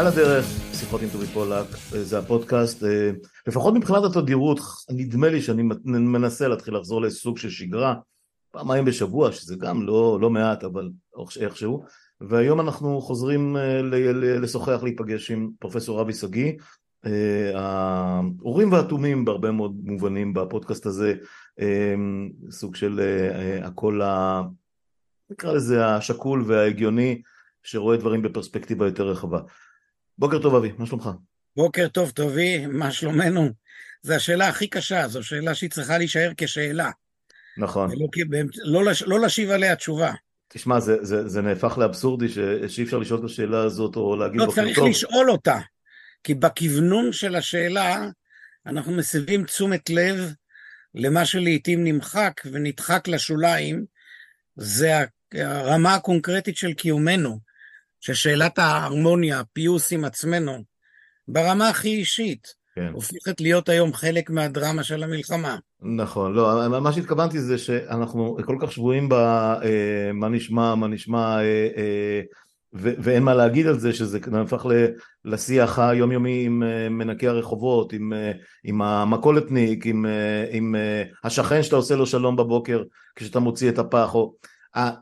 על הדרך, שיחות עם טובי פולק, זה הפודקאסט, אה, לפחות מבחינת התדירות, נדמה לי שאני מנסה להתחיל לחזור לסוג של שגרה, פעמיים בשבוע, שזה גם לא, לא מעט, אבל איכשהו, והיום אנחנו חוזרים אה, לשוחח, להיפגש עם פרופסור אבי שגיא, אה, האורים והתומים בהרבה מאוד מובנים בפודקאסט הזה, סוג של הקול, ה... נקרא לזה השקול וההגיוני, שרואה דברים בפרספקטיבה יותר רחבה. בוקר טוב אבי, מה שלומך? בוקר טוב טובי, מה שלומנו? זו השאלה הכי קשה, זו שאלה שהיא צריכה להישאר כשאלה. נכון. ולא, לא, לא להשיב עליה תשובה. תשמע, זה, זה, זה נהפך לאבסורדי ש, שאי אפשר לשאול את השאלה הזאת או להגיד לא צריך טוב. לשאול אותה, כי בכוונון של השאלה אנחנו מסבים תשומת לב למה שלעיתים נמחק ונדחק לשוליים, זה הרמה הקונקרטית של קיומנו. ששאלת ההרמוניה, הפיוס עם עצמנו, ברמה הכי אישית, כן. הופכת להיות היום חלק מהדרמה של המלחמה. נכון, לא, מה שהתכוונתי זה שאנחנו כל כך שבויים במה אה, נשמע, מה נשמע, אה, אה, ואין מה להגיד על זה, שזה נהפך לשיח היומיומי עם מנקי הרחובות, עם, עם המכולתניק, עם, עם השכן שאתה עושה לו שלום בבוקר כשאתה מוציא את הפח, או...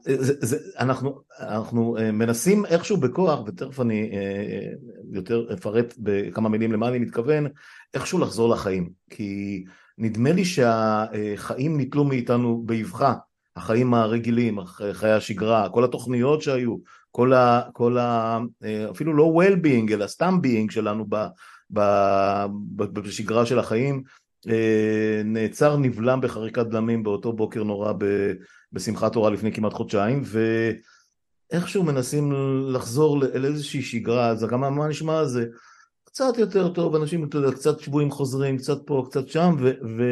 זה, אנחנו, אנחנו אה, מנסים איכשהו בכוח, ותכף אני אה, יותר אפרט בכמה מילים למה אני מתכוון, איכשהו לחזור לחיים. כי נדמה לי שהחיים ניטלו מאיתנו באבחה, החיים הרגילים, חיי השגרה, כל התוכניות שהיו, כל ה... כל ה אה, אפילו לא well-being, אלא סתם being שלנו ב, ב, בשגרה של החיים, נעצר, נבלם בחריקת דמים באותו בוקר נורא ב... בשמחת תורה לפני כמעט חודשיים, ואיכשהו מנסים לחזור לאיזושהי שגרה, אז גם מה נשמע זה קצת יותר טוב, אנשים, אתה יודע, קצת שבויים חוזרים, קצת פה, קצת שם, ו... ו...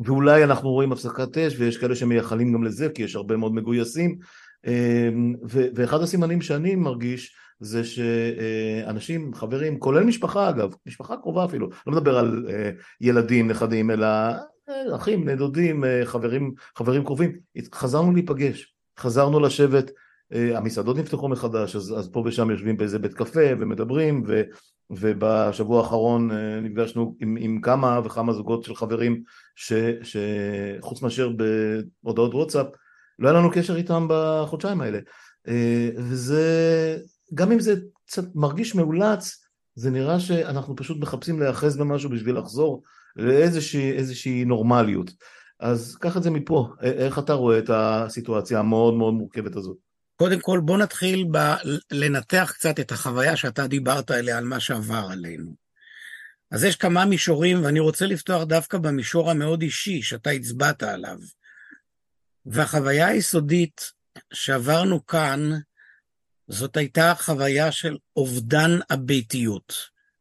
ואולי אנחנו רואים הפסקת אש, ויש כאלה שמייחלים גם לזה, כי יש הרבה מאוד מגויסים, אמ, ו... ואחד הסימנים שאני מרגיש, זה שאנשים, חברים, כולל משפחה אגב, משפחה קרובה אפילו, לא מדבר על אה, ילדים, נכדים, אלא אחים, בני דודים, אה, חברים, חברים קרובים, חזרנו להיפגש, חזרנו לשבת, אה, המסעדות נפתחו מחדש, אז, אז פה ושם יושבים באיזה בית קפה ומדברים, ו, ובשבוע האחרון אה, נפגשנו עם, עם כמה וכמה זוגות של חברים, ש, שחוץ מאשר בהודעות וואטסאפ, לא היה לנו קשר איתם בחודשיים האלה. וזה, גם אם זה קצת מרגיש מאולץ, זה נראה שאנחנו פשוט מחפשים להיאחז במשהו בשביל לחזור לאיזושהי נורמליות. אז קח את זה מפה, איך אתה רואה את הסיטואציה המאוד מאוד מורכבת הזאת? קודם כל בוא נתחיל ב- לנתח קצת את החוויה שאתה דיברת עליה, על מה שעבר עלינו. אז יש כמה מישורים, ואני רוצה לפתוח דווקא במישור המאוד אישי שאתה הצבעת עליו. והחוויה היסודית שעברנו כאן, זאת הייתה חוויה של אובדן הביתיות.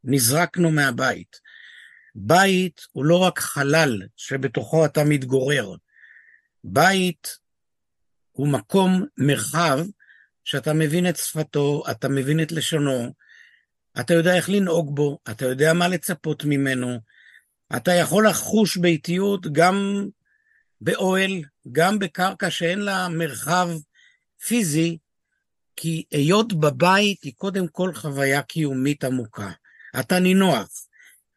נזרקנו מהבית. בית הוא לא רק חלל שבתוכו אתה מתגורר. בית הוא מקום, מרחב, שאתה מבין את שפתו, אתה מבין את לשונו, אתה יודע איך לנהוג בו, אתה יודע מה לצפות ממנו, אתה יכול לחוש ביתיות גם באוהל, גם בקרקע שאין לה מרחב פיזי, כי היות בבית היא קודם כל חוויה קיומית עמוקה. אתה נינוח,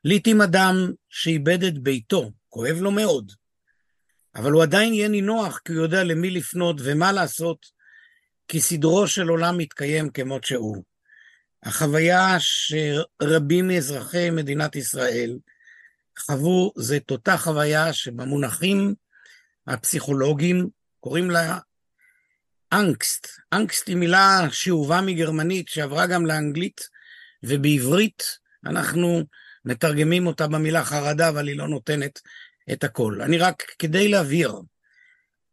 לעתים אדם שאיבד את ביתו, כואב לו מאוד, אבל הוא עדיין יהיה נינוח כי הוא יודע למי לפנות ומה לעשות, כי סדרו של עולם מתקיים כמות שהוא. החוויה שרבים מאזרחי מדינת ישראל חוו זה את אותה חוויה שבמונחים הפסיכולוגיים קוראים לה אנגסט. אנגסט היא מילה שאובה מגרמנית שעברה גם לאנגלית, ובעברית אנחנו מתרגמים אותה במילה חרדה, אבל היא לא נותנת את הכל. אני רק, כדי להבהיר,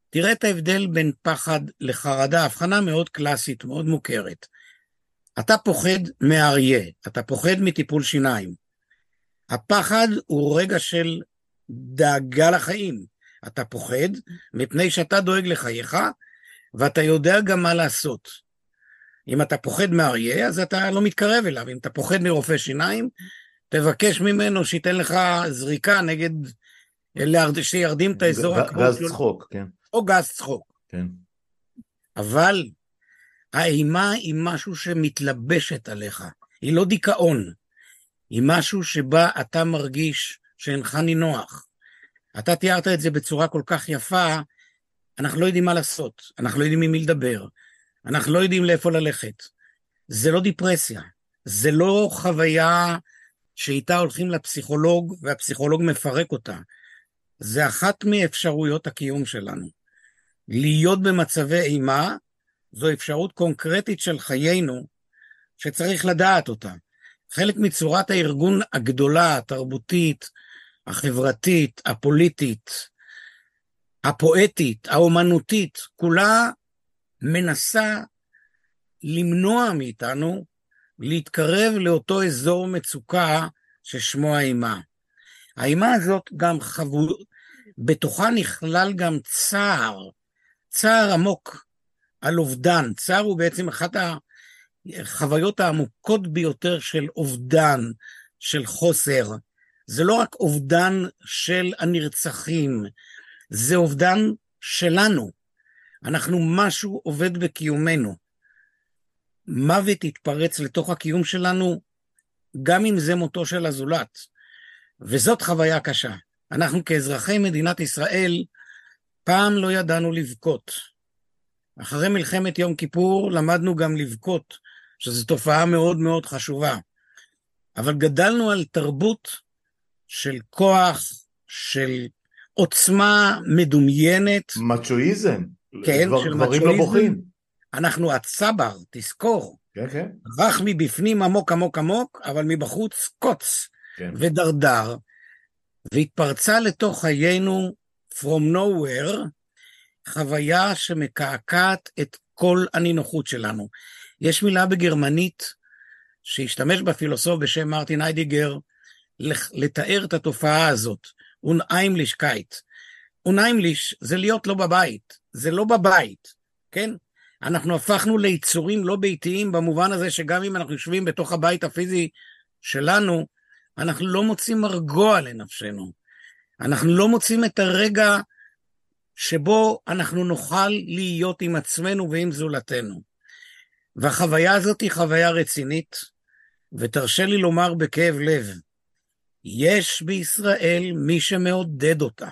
תראה את ההבדל בין פחד לחרדה, הבחנה מאוד קלאסית, מאוד מוכרת. אתה פוחד מאריה, אתה פוחד מטיפול שיניים. הפחד הוא רגע של דאגה לחיים. אתה פוחד מפני שאתה דואג לחייך, ואתה יודע גם מה לעשות. אם אתה פוחד מאריה, אז אתה לא מתקרב אליו. אם אתה פוחד מרופא שיניים, תבקש ממנו שייתן לך זריקה נגד, שירדים את האזור הקרוב. גז צחוק, כן. או גז צחוק. כן. אבל האימה היא משהו שמתלבשת עליך, היא לא דיכאון, היא משהו שבה אתה מרגיש שאינך נינוח. אתה תיארת את זה בצורה כל כך יפה, אנחנו לא יודעים מה לעשות, אנחנו לא יודעים עם מי לדבר, אנחנו לא יודעים לאיפה ללכת. זה לא דיפרסיה, זה לא חוויה שאיתה הולכים לפסיכולוג והפסיכולוג מפרק אותה. זה אחת מאפשרויות הקיום שלנו. להיות במצבי אימה זו אפשרות קונקרטית של חיינו שצריך לדעת אותה. חלק מצורת הארגון הגדולה, התרבותית, החברתית, הפוליטית, הפואטית, האומנותית, כולה מנסה למנוע מאיתנו להתקרב לאותו אזור מצוקה ששמו האימה. האימה הזאת גם חבו... בתוכה נכלל גם צער, צער עמוק על אובדן. צער הוא בעצם אחת החוויות העמוקות ביותר של אובדן, של חוסר. זה לא רק אובדן של הנרצחים, זה אובדן שלנו. אנחנו, משהו עובד בקיומנו. מוות יתפרץ לתוך הקיום שלנו, גם אם זה מותו של הזולת. וזאת חוויה קשה. אנחנו כאזרחי מדינת ישראל, פעם לא ידענו לבכות. אחרי מלחמת יום כיפור למדנו גם לבכות, שזו תופעה מאוד מאוד חשובה. אבל גדלנו על תרבות של כוח, של עוצמה מדומיינת. מצ'ואיזם. כן, דבר, של גברים לא מצ'ואיזם. בוכים. אנחנו הצבר, תזכור. כן, כן. רך מבפנים עמוק עמוק עמוק, אבל מבחוץ קוץ כן. ודרדר, והתפרצה לתוך חיינו From nowhere, חוויה שמקעקעת את כל הנינוחות שלנו. יש מילה בגרמנית שהשתמש בה פילוסוף בשם מרטין היידיגר לתאר את התופעה הזאת, Unheimlichkeit. unheimlich זה להיות לא בבית, זה לא בבית, כן? אנחנו הפכנו ליצורים לא ביתיים במובן הזה שגם אם אנחנו יושבים בתוך הבית הפיזי שלנו, אנחנו לא מוצאים מרגוע לנפשנו. אנחנו לא מוצאים את הרגע שבו אנחנו נוכל להיות עם עצמנו ועם זולתנו. והחוויה הזאת היא חוויה רצינית, ותרשה לי לומר בכאב לב, יש בישראל מי שמעודד אותה.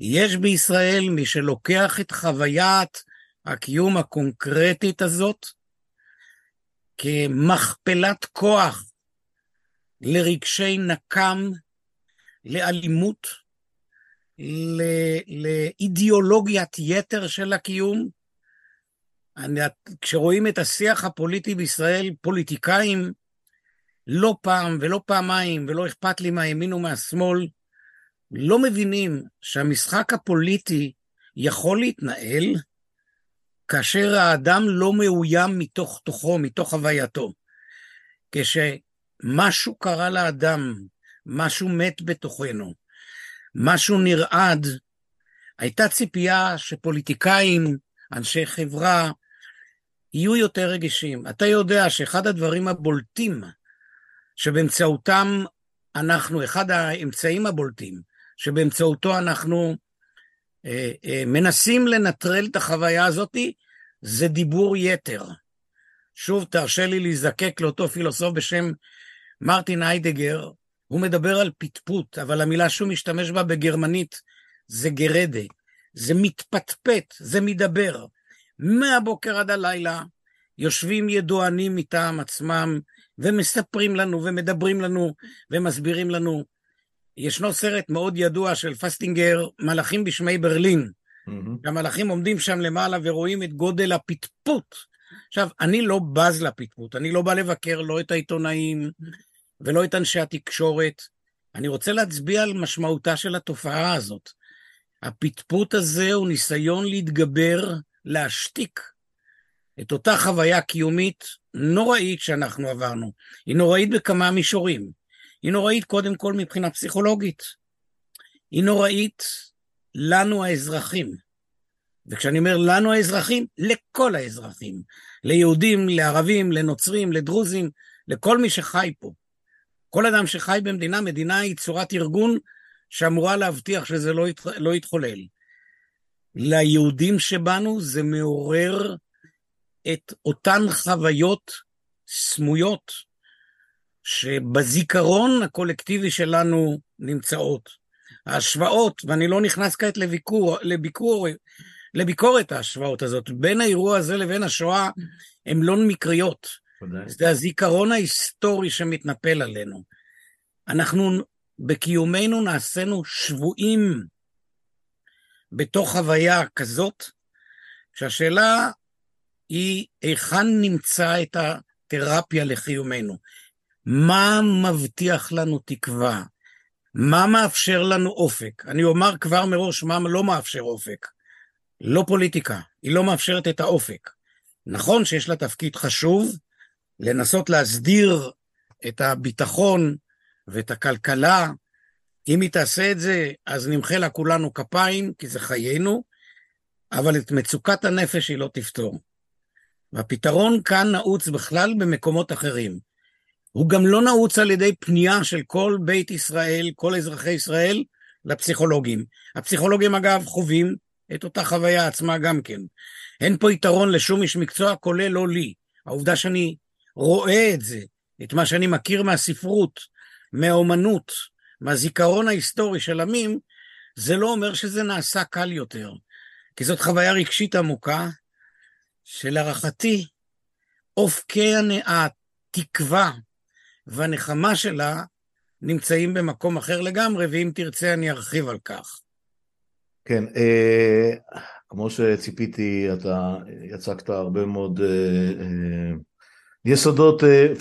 יש בישראל מי שלוקח את חוויית הקיום הקונקרטית הזאת כמכפלת כוח לרגשי נקם, לאלימות, לאידיאולוגיית יתר של הקיום. אני, כשרואים את השיח הפוליטי בישראל, פוליטיקאים לא פעם ולא פעמיים, ולא אכפת לי מהימין ומהשמאל, לא מבינים שהמשחק הפוליטי יכול להתנהל כאשר האדם לא מאוים מתוך תוכו, מתוך הווייתו. כשמשהו קרה לאדם, משהו מת בתוכנו, משהו נרעד, הייתה ציפייה שפוליטיקאים, אנשי חברה, יהיו יותר רגישים. אתה יודע שאחד הדברים הבולטים שבאמצעותם אנחנו, אחד האמצעים הבולטים שבאמצעותו אנחנו אה, אה, מנסים לנטרל את החוויה הזאת, זה דיבור יתר. שוב, תרשה לי להזדקק לאותו פילוסוף בשם מרטין היידגר, הוא מדבר על פטפוט, אבל המילה שהוא משתמש בה בגרמנית זה גרדה, זה מתפטפט, זה מדבר. מהבוקר עד הלילה יושבים ידוענים מטעם עצמם ומספרים לנו ומדברים לנו ומסבירים לנו. ישנו סרט מאוד ידוע של פסטינגר, מלאכים בשמי ברלין. מהמם. המלאכים עומדים שם למעלה ורואים את גודל הפטפוט. עכשיו, אני לא בז לפטפוט, אני לא בא לבקר לא את העיתונאים ולא את אנשי התקשורת. אני רוצה להצביע על משמעותה של התופעה הזאת. הפטפוט הזה הוא ניסיון להתגבר, להשתיק את אותה חוויה קיומית נוראית שאנחנו עברנו. היא נוראית בכמה מישורים. היא נוראית קודם כל מבחינה פסיכולוגית. היא נוראית לנו האזרחים. וכשאני אומר לנו האזרחים, לכל האזרחים. ליהודים, לערבים, לנוצרים, לדרוזים, לכל מי שחי פה. כל אדם שחי במדינה, מדינה היא צורת ארגון שאמורה להבטיח שזה לא, ית, לא יתחולל. ליהודים שבנו זה מעורר את אותן חוויות סמויות שבזיכרון הקולקטיבי שלנו נמצאות. ההשוואות, ואני לא נכנס כעת לביקור, לביקור, לביקורת ההשוואות הזאת, בין האירוע הזה לבין השואה, הן לא מקריות. זה הזיכרון ההיסטורי שמתנפל עלינו. אנחנו בקיומנו נעשינו שבויים בתוך חוויה כזאת, שהשאלה היא היכן נמצא את התרפיה לקיומנו. מה מבטיח לנו תקווה? מה מאפשר לנו אופק? אני אומר כבר מראש מה לא מאפשר אופק. לא פוליטיקה, היא לא מאפשרת את האופק. נכון שיש לה תפקיד חשוב, לנסות להסדיר את הביטחון ואת הכלכלה. אם היא תעשה את זה, אז נמחה לה כולנו כפיים, כי זה חיינו, אבל את מצוקת הנפש היא לא תפתור. והפתרון כאן נעוץ בכלל במקומות אחרים. הוא גם לא נעוץ על ידי פנייה של כל בית ישראל, כל אזרחי ישראל, לפסיכולוגים. הפסיכולוגים אגב חווים את אותה חוויה עצמה גם כן. אין פה יתרון לשום איש מקצוע, כולל לא לי. העובדה שאני רואה את זה, את מה שאני מכיר מהספרות, מהאומנות, מהזיכרון ההיסטורי של עמים, זה לא אומר שזה נעשה קל יותר. כי זאת חוויה רגשית עמוקה, שלהערכתי, אופקי התקווה והנחמה שלה נמצאים במקום אחר לגמרי, ואם תרצה אני ארחיב על כך. כן, אה, כמו שציפיתי, אתה יצקת הרבה מאוד אה, אה, יסודות אה,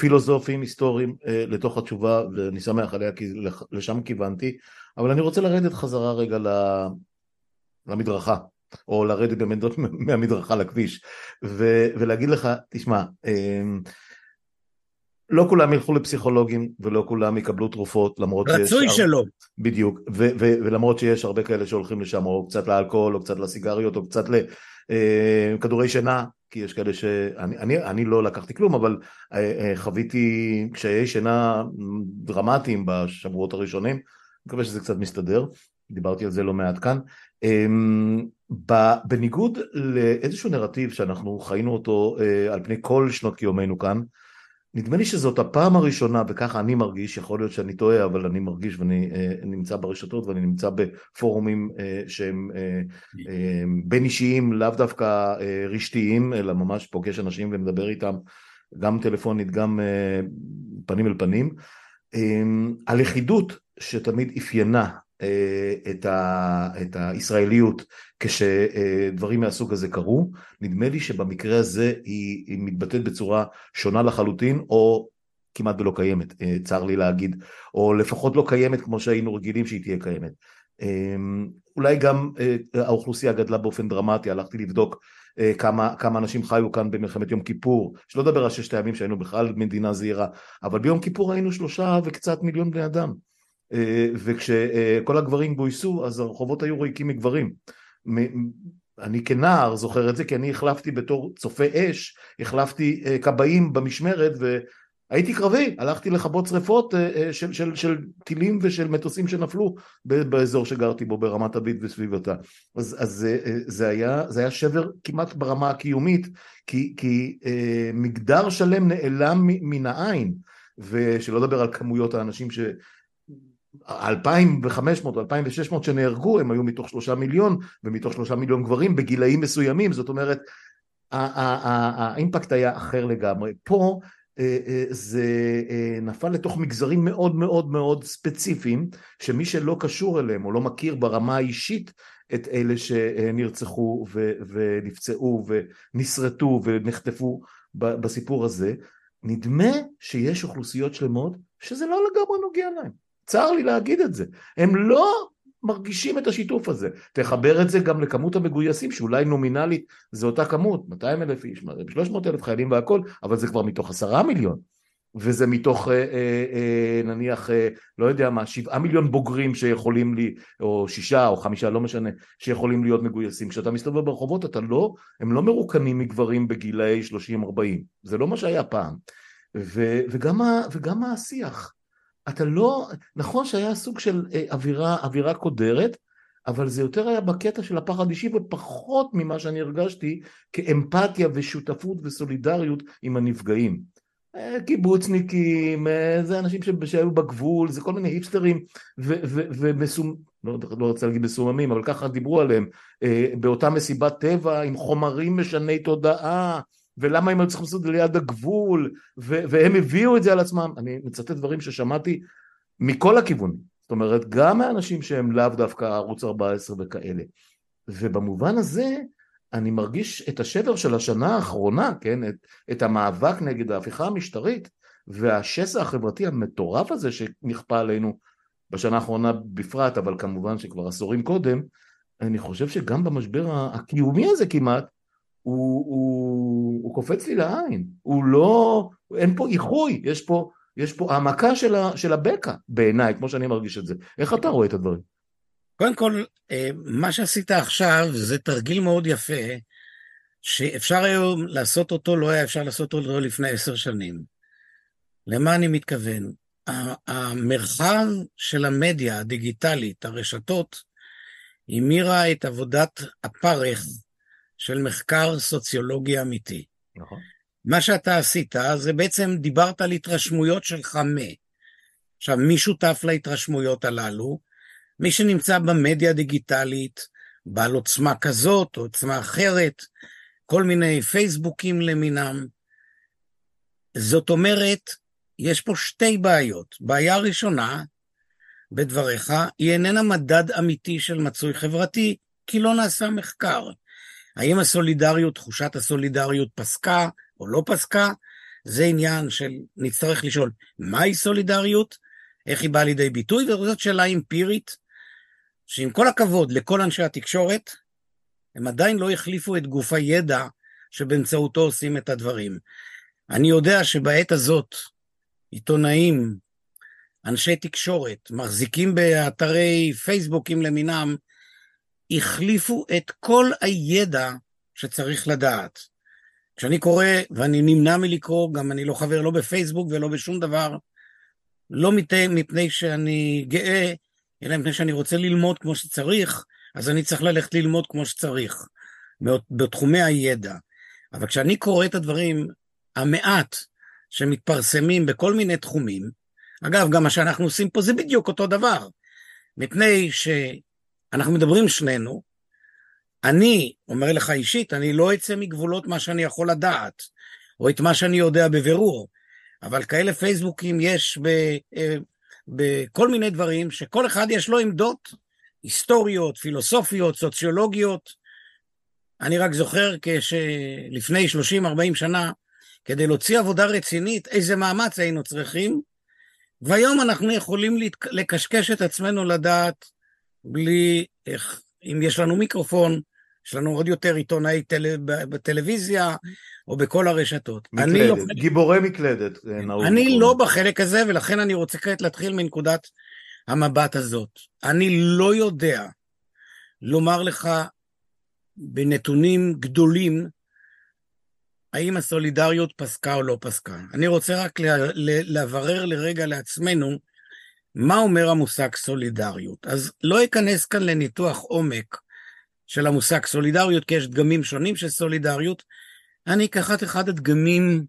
פילוסופיים, היסטוריים אה, לתוך התשובה, ואני שמח עליה כי לשם כיוונתי, אבל אני רוצה לרדת חזרה רגע למדרכה, או לרדת מהמדרכה לכביש, ולהגיד לך, תשמע, אה, לא כולם ילכו לפסיכולוגים ולא כולם יקבלו תרופות למרות שיש... רצוי שלא. בדיוק, ו- ו- ולמרות שיש הרבה כאלה שהולכים לשם או קצת לאלכוהול או קצת לסיגריות או קצת לכדורי שינה כי יש כאלה שאני אני, אני לא לקחתי כלום, אבל אה, אה, חוויתי קשיי שינה דרמטיים בשבועות הראשונים, אני מקווה שזה קצת מסתדר, דיברתי על זה לא מעט כאן. אמ, בניגוד לאיזשהו נרטיב שאנחנו חיינו אותו אה, על פני כל שנות קיומנו כאן, נדמה לי שזאת הפעם הראשונה, וככה אני מרגיש, יכול להיות שאני טועה, אבל אני מרגיש ואני אה, נמצא ברשתות ואני נמצא בפורומים אה, שהם אה, אה, בין אישיים, לאו דווקא אה, רשתיים, אלא ממש פוגש אנשים ומדבר איתם, גם טלפונית, גם אה, פנים אל פנים. אה, הלכידות שתמיד אפיינה את, ה, את הישראליות כשדברים מהסוג הזה קרו, נדמה לי שבמקרה הזה היא, היא מתבטאת בצורה שונה לחלוטין, או כמעט ולא קיימת, אה, צר לי להגיד, או לפחות לא קיימת כמו שהיינו רגילים שהיא תהיה קיימת. אה, אולי גם האוכלוסייה גדלה באופן דרמטי, הלכתי לבדוק כמה, כמה אנשים חיו כאן במלחמת יום כיפור, שלא לדבר על ששת הימים שהיינו בכלל מדינה זהירה, אבל ביום כיפור היינו שלושה וקצת מיליון בני אדם. אה, וכשכל הגברים גויסו אז הרחובות היו ריקים מגברים. אני כנער זוכר את זה כי אני החלפתי בתור צופה אש, החלפתי אה, כבאים במשמרת והייתי קרבי, הלכתי לכבות שרפות אה, של, של, של טילים ושל מטוסים שנפלו באזור שגרתי בו ברמת אביב וסביבתה. אז, אז זה, זה, היה, זה היה שבר כמעט ברמה הקיומית כי, כי מגדר שלם נעלם מן העין ושלא לדבר על כמויות האנשים ש, 2,500 או 2,600 שנהרגו הם היו מתוך שלושה מיליון ומתוך שלושה מיליון גברים בגילאים מסוימים. זאת אומרת האימפקט היה אחר לגמרי. פה אה, אה, זה אה, נפל לתוך מגזרים מאוד מאוד מאוד ספציפיים שמי שלא קשור אליהם או לא מכיר ברמה האישית את אלה שנרצחו ונפצעו ונסרטו ונחטפו בסיפור הזה נדמה שיש אוכלוסיות שלמות שזה לא לגמרי נוגע להם צר לי להגיד את זה, הם לא מרגישים את השיתוף הזה. תחבר את זה גם לכמות המגויסים, שאולי נומינלית זה אותה כמות, 200 אלף איש, 300 אלף חיילים והכל, אבל זה כבר מתוך עשרה מיליון. וזה מתוך אה, אה, אה, נניח, אה, לא יודע מה, שבעה מיליון בוגרים שיכולים לי, או שישה או חמישה, לא משנה, שיכולים להיות מגויסים. כשאתה מסתובב ברחובות אתה לא, הם לא מרוקנים מגברים בגילאי 30-40, זה לא מה שהיה פעם. ו, וגם, ה, וגם השיח, אתה לא, נכון שהיה סוג של אה, אווירה, אווירה קודרת, אבל זה יותר היה בקטע של הפחד אישי ופחות ממה שאני הרגשתי כאמפתיה ושותפות וסולידריות עם הנפגעים. אה, קיבוצניקים, אה, זה אנשים שהיו בגבול, זה כל מיני היפסטרים ומסומ... לא, לא רוצה להגיד מסוממים, אבל ככה דיברו עליהם, באותה מסיבת טבע עם חומרים משני תודעה, ולמה הם היו צריכים לעשות את זה ליד הגבול, והם הביאו את זה על עצמם. אני מצטט דברים ששמעתי מכל הכיוונים, זאת אומרת, גם מהאנשים שהם לאו דווקא ערוץ 14 וכאלה. ובמובן הזה, אני מרגיש את השבר של השנה האחרונה, כן, את, את המאבק נגד ההפיכה המשטרית והשסע החברתי המטורף הזה שנכפה עלינו בשנה האחרונה בפרט, אבל כמובן שכבר עשורים קודם, אני חושב שגם במשבר הקיומי הזה כמעט, הוא, הוא, הוא קופץ לי לעין, הוא לא, אין פה איחוי, יש פה, יש פה העמקה של, של הבקע בעיניי, כמו שאני מרגיש את זה. איך אתה רואה את הדברים? קודם כל, אה, מה שעשית עכשיו זה תרגיל מאוד יפה, שאפשר היום לעשות אותו, לא היה אפשר לעשות אותו לפני עשר שנים. למה אני מתכוון? המרחב של המדיה הדיגיטלית, הרשתות, המירה את עבודת הפרך של מחקר סוציולוגי אמיתי. נכון. מה שאתה עשית, זה בעצם דיברת על התרשמויות שלך מ... עכשיו, מי שותף להתרשמויות הללו? מי שנמצא במדיה הדיגיטלית, בעל עוצמה כזאת או עוצמה אחרת, כל מיני פייסבוקים למינם. זאת אומרת, יש פה שתי בעיות. בעיה ראשונה, בדבריך, היא איננה מדד אמיתי של מצוי חברתי, כי לא נעשה מחקר. האם הסולידריות, תחושת הסולידריות פסקה או לא פסקה? זה עניין של, נצטרך לשאול, מהי סולידריות? איך היא באה לידי ביטוי? וזאת שאלה אמפירית שעם כל הכבוד לכל אנשי התקשורת, הם עדיין לא החליפו את גוף הידע שבאמצעותו עושים את הדברים. אני יודע שבעת הזאת עיתונאים, אנשי תקשורת, מחזיקים באתרי פייסבוקים למינם, החליפו את כל הידע שצריך לדעת. כשאני קורא, ואני נמנע מלקרוא, גם אני לא חבר לא בפייסבוק ולא בשום דבר, לא מפני שאני גאה, אלא מפני שאני רוצה ללמוד כמו שצריך, אז אני צריך ללכת ללמוד כמו שצריך, בתחומי הידע. אבל כשאני קורא את הדברים, המעט שמתפרסמים בכל מיני תחומים, אגב, גם מה שאנחנו עושים פה זה בדיוק אותו דבר, מפני שאנחנו מדברים שנינו, אני אומר לך אישית, אני לא אצא מגבולות מה שאני יכול לדעת, או את מה שאני יודע בבירור, אבל כאלה פייסבוקים יש אה, בכל מיני דברים, שכל אחד יש לו עמדות היסטוריות, פילוסופיות, סוציולוגיות. אני רק זוכר כשלפני 30-40 שנה, כדי להוציא עבודה רצינית, איזה מאמץ היינו צריכים, והיום אנחנו יכולים לקשקש את עצמנו לדעת בלי, איך, אם יש לנו מיקרופון, יש לנו עוד יותר עיתונאי טל... בטלוויזיה או בכל הרשתות. מקלדת, לא... גיבורי מקלדת. אני מקום. לא בחלק הזה, ולכן אני רוצה כעת להתחיל מנקודת המבט הזאת. אני לא יודע לומר לך בנתונים גדולים האם הסולידריות פסקה או לא פסקה. אני רוצה רק לברר לרגע לעצמנו מה אומר המושג סולידריות. אז לא אכנס כאן לניתוח עומק של המושג סולידריות, כי יש דגמים שונים של סולידריות. אני אקח את אחד הדגמים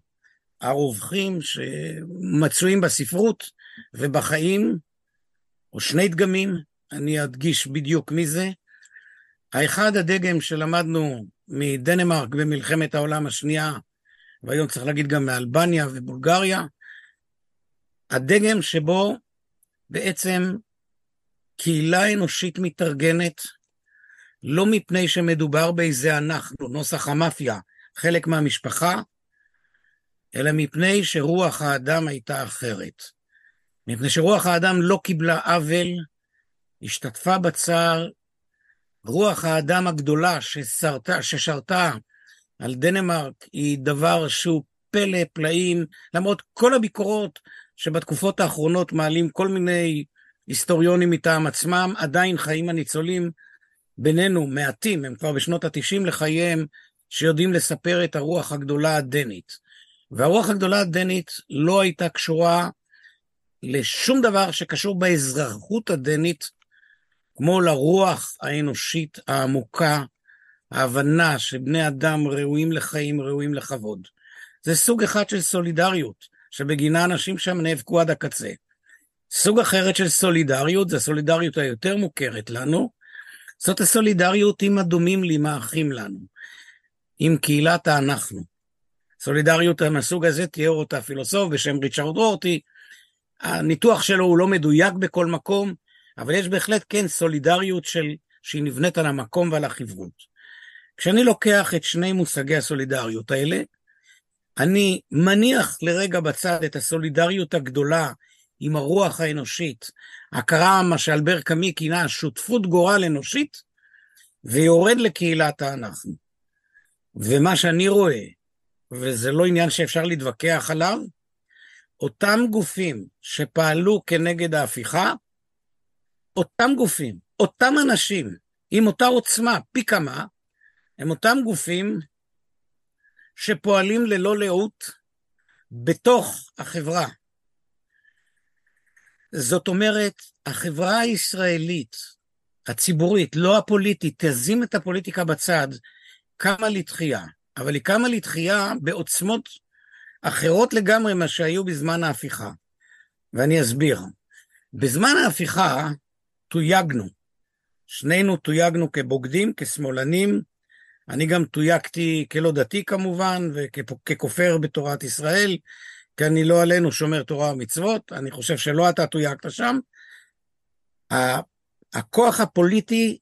הרווחים שמצויים בספרות ובחיים, או שני דגמים, אני אדגיש בדיוק מי זה. האחד הדגם שלמדנו מדנמרק במלחמת העולם השנייה, והיום צריך להגיד גם מאלבניה ובולגריה, הדגם שבו בעצם קהילה אנושית מתארגנת לא מפני שמדובר באיזה אנחנו, נוסח המאפיה, חלק מהמשפחה, אלא מפני שרוח האדם הייתה אחרת. מפני שרוח האדם לא קיבלה עוול, השתתפה בצער, רוח האדם הגדולה ששרתה, ששרתה על דנמרק היא דבר שהוא פלא פלאים, למרות כל הביקורות שבתקופות האחרונות מעלים כל מיני היסטוריונים מטעם עצמם, עדיין חיים הניצולים בינינו מעטים, הם כבר בשנות התשעים לחייהם, שיודעים לספר את הרוח הגדולה הדנית. והרוח הגדולה הדנית לא הייתה קשורה לשום דבר שקשור באזרחות הדנית, כמו לרוח האנושית העמוקה, ההבנה שבני אדם ראויים לחיים, ראויים לכבוד. זה סוג אחד של סולידריות. שבגינה אנשים שם נאבקו עד הקצה. סוג אחרת של סולידריות, זו הסולידריות היותר מוכרת לנו, זאת הסולידריות עם הדומים לי, עם האחים לנו, עם קהילת האנחנו. סולידריות מהסוג הזה תיאר אותה פילוסוף בשם ריצ'רד רורטי, הניתוח שלו הוא לא מדויק בכל מקום, אבל יש בהחלט כן סולידריות של, שהיא נבנית על המקום ועל החברות. כשאני לוקח את שני מושגי הסולידריות האלה, אני מניח לרגע בצד את הסולידריות הגדולה עם הרוח האנושית, הכרה מה שאלבר קאמי כינה שותפות גורל אנושית, ויורד לקהילת האנחנו. ומה שאני רואה, וזה לא עניין שאפשר להתווכח עליו, אותם גופים שפעלו כנגד ההפיכה, אותם גופים, אותם אנשים, עם אותה עוצמה, פי כמה, הם אותם גופים שפועלים ללא לאות בתוך החברה. זאת אומרת, החברה הישראלית, הציבורית, לא הפוליטית, תזים את הפוליטיקה בצד, קמה לתחייה, אבל היא קמה לתחייה בעוצמות אחרות לגמרי ממה שהיו בזמן ההפיכה. ואני אסביר. בזמן ההפיכה תויגנו. שנינו תויגנו כבוגדים, כשמאלנים. אני גם תויגתי כלא דתי כמובן, וככופר בתורת ישראל, כי אני לא עלינו שומר תורה ומצוות, אני חושב שלא אתה תויגת שם. הכוח הפוליטי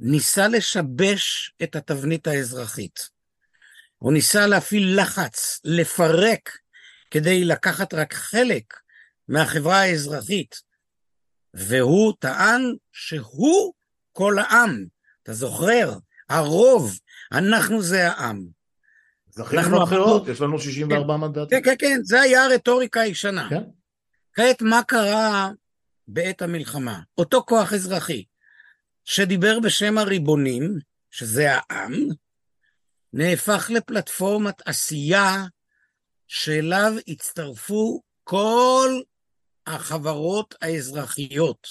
ניסה לשבש את התבנית האזרחית. הוא ניסה להפעיל לחץ, לפרק, כדי לקחת רק חלק מהחברה האזרחית. והוא טען שהוא כל העם. אתה זוכר? הרוב, אנחנו זה העם. זכינו בבחירות, יש לנו 64 כן, מנדטים. כן, כן, כן, זה היה הרטוריקה הישנה. כן. כעת, מה קרה בעת המלחמה? אותו כוח אזרחי, שדיבר בשם הריבונים, שזה העם, נהפך לפלטפורמת עשייה שאליו הצטרפו כל החברות האזרחיות,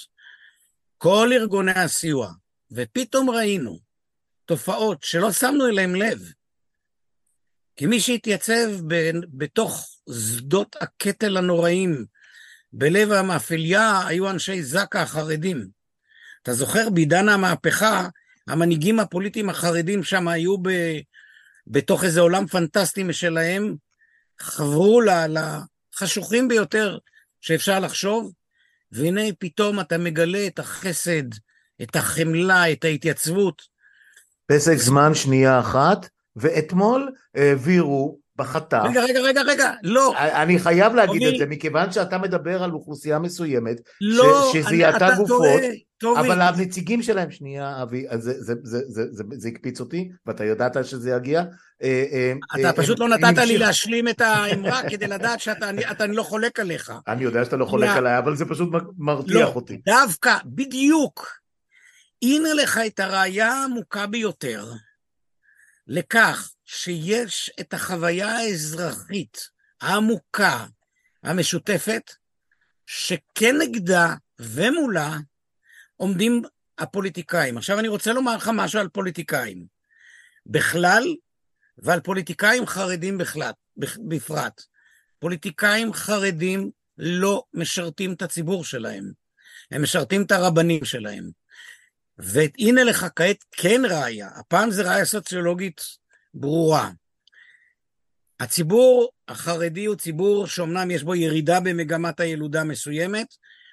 כל ארגוני הסיוע, ופתאום ראינו תופעות שלא שמנו אליהם לב. כי מי שהתייצב ב- בתוך שדות הקטל הנוראים בלב המאפליה היו אנשי זק"א החרדים. אתה זוכר, בעידן המהפכה, המנהיגים הפוליטיים החרדים שם היו ב, בתוך איזה עולם פנטסטי משלהם, חברו לחשוכים ביותר שאפשר לחשוב, והנה פתאום אתה מגלה את החסד, את החמלה, את ההתייצבות. פסק זמן שנייה אחת, ואתמול העבירו בחטף. רגע, רגע, רגע, רגע, לא. אני חייב להגיד טובי. את זה, מכיוון שאתה מדבר על אוכלוסייה מסוימת, לא, שזיהתה גופות. אבל הנציגים שלהם, שנייה, אבי, זה, הקפיץ אותי, ואתה ידעת שזה יגיע. אה, אה, אתה אה, פשוט לא נתת לי להשלים את האמרה כדי לדעת שאתה לא חולק עליך. אני יודע שאתה לא חולק. עליי, אבל זה פשוט מרתיח לא, אותי. דווקא, בדיוק. הנה לך את הראייה העמוקה ביותר לכך שיש את החוויה האזרחית העמוקה, המשותפת, שכנגדה ומולה עומדים הפוליטיקאים. עכשיו אני רוצה לומר לך משהו על פוליטיקאים בכלל ועל פוליטיקאים חרדים בכלל, בפרט. פוליטיקאים חרדים לא משרתים את הציבור שלהם, הם משרתים את הרבנים שלהם. והנה לך כעת כן ראיה, הפעם זה ראיה סוציולוגית ברורה. הציבור החרדי הוא ציבור שאומנם יש בו ירידה במגמת הילודה מסוימת,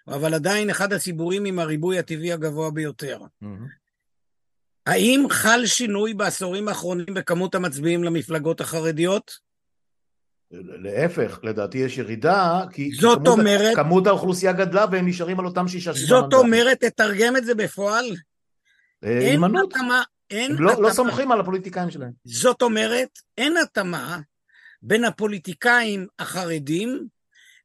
אבל עדיין אחד הציבורים עם הריבוי הטבעי הגבוה ביותר. האם חל שינוי בעשורים האחרונים בכמות המצביעים למפלגות החרדיות? להפך, לדעתי יש ירידה, כי זאת כמות, אומרת- כמות האוכלוסייה גדלה והם נשארים על אותם שישה שבעה זאת מנדטים. אומרת, תתרגם את זה בפועל, אין הימנעות, התאמה, אין לא, לא התאמה. סומכים על הפוליטיקאים שלהם. זאת אומרת, אין התאמה בין הפוליטיקאים החרדים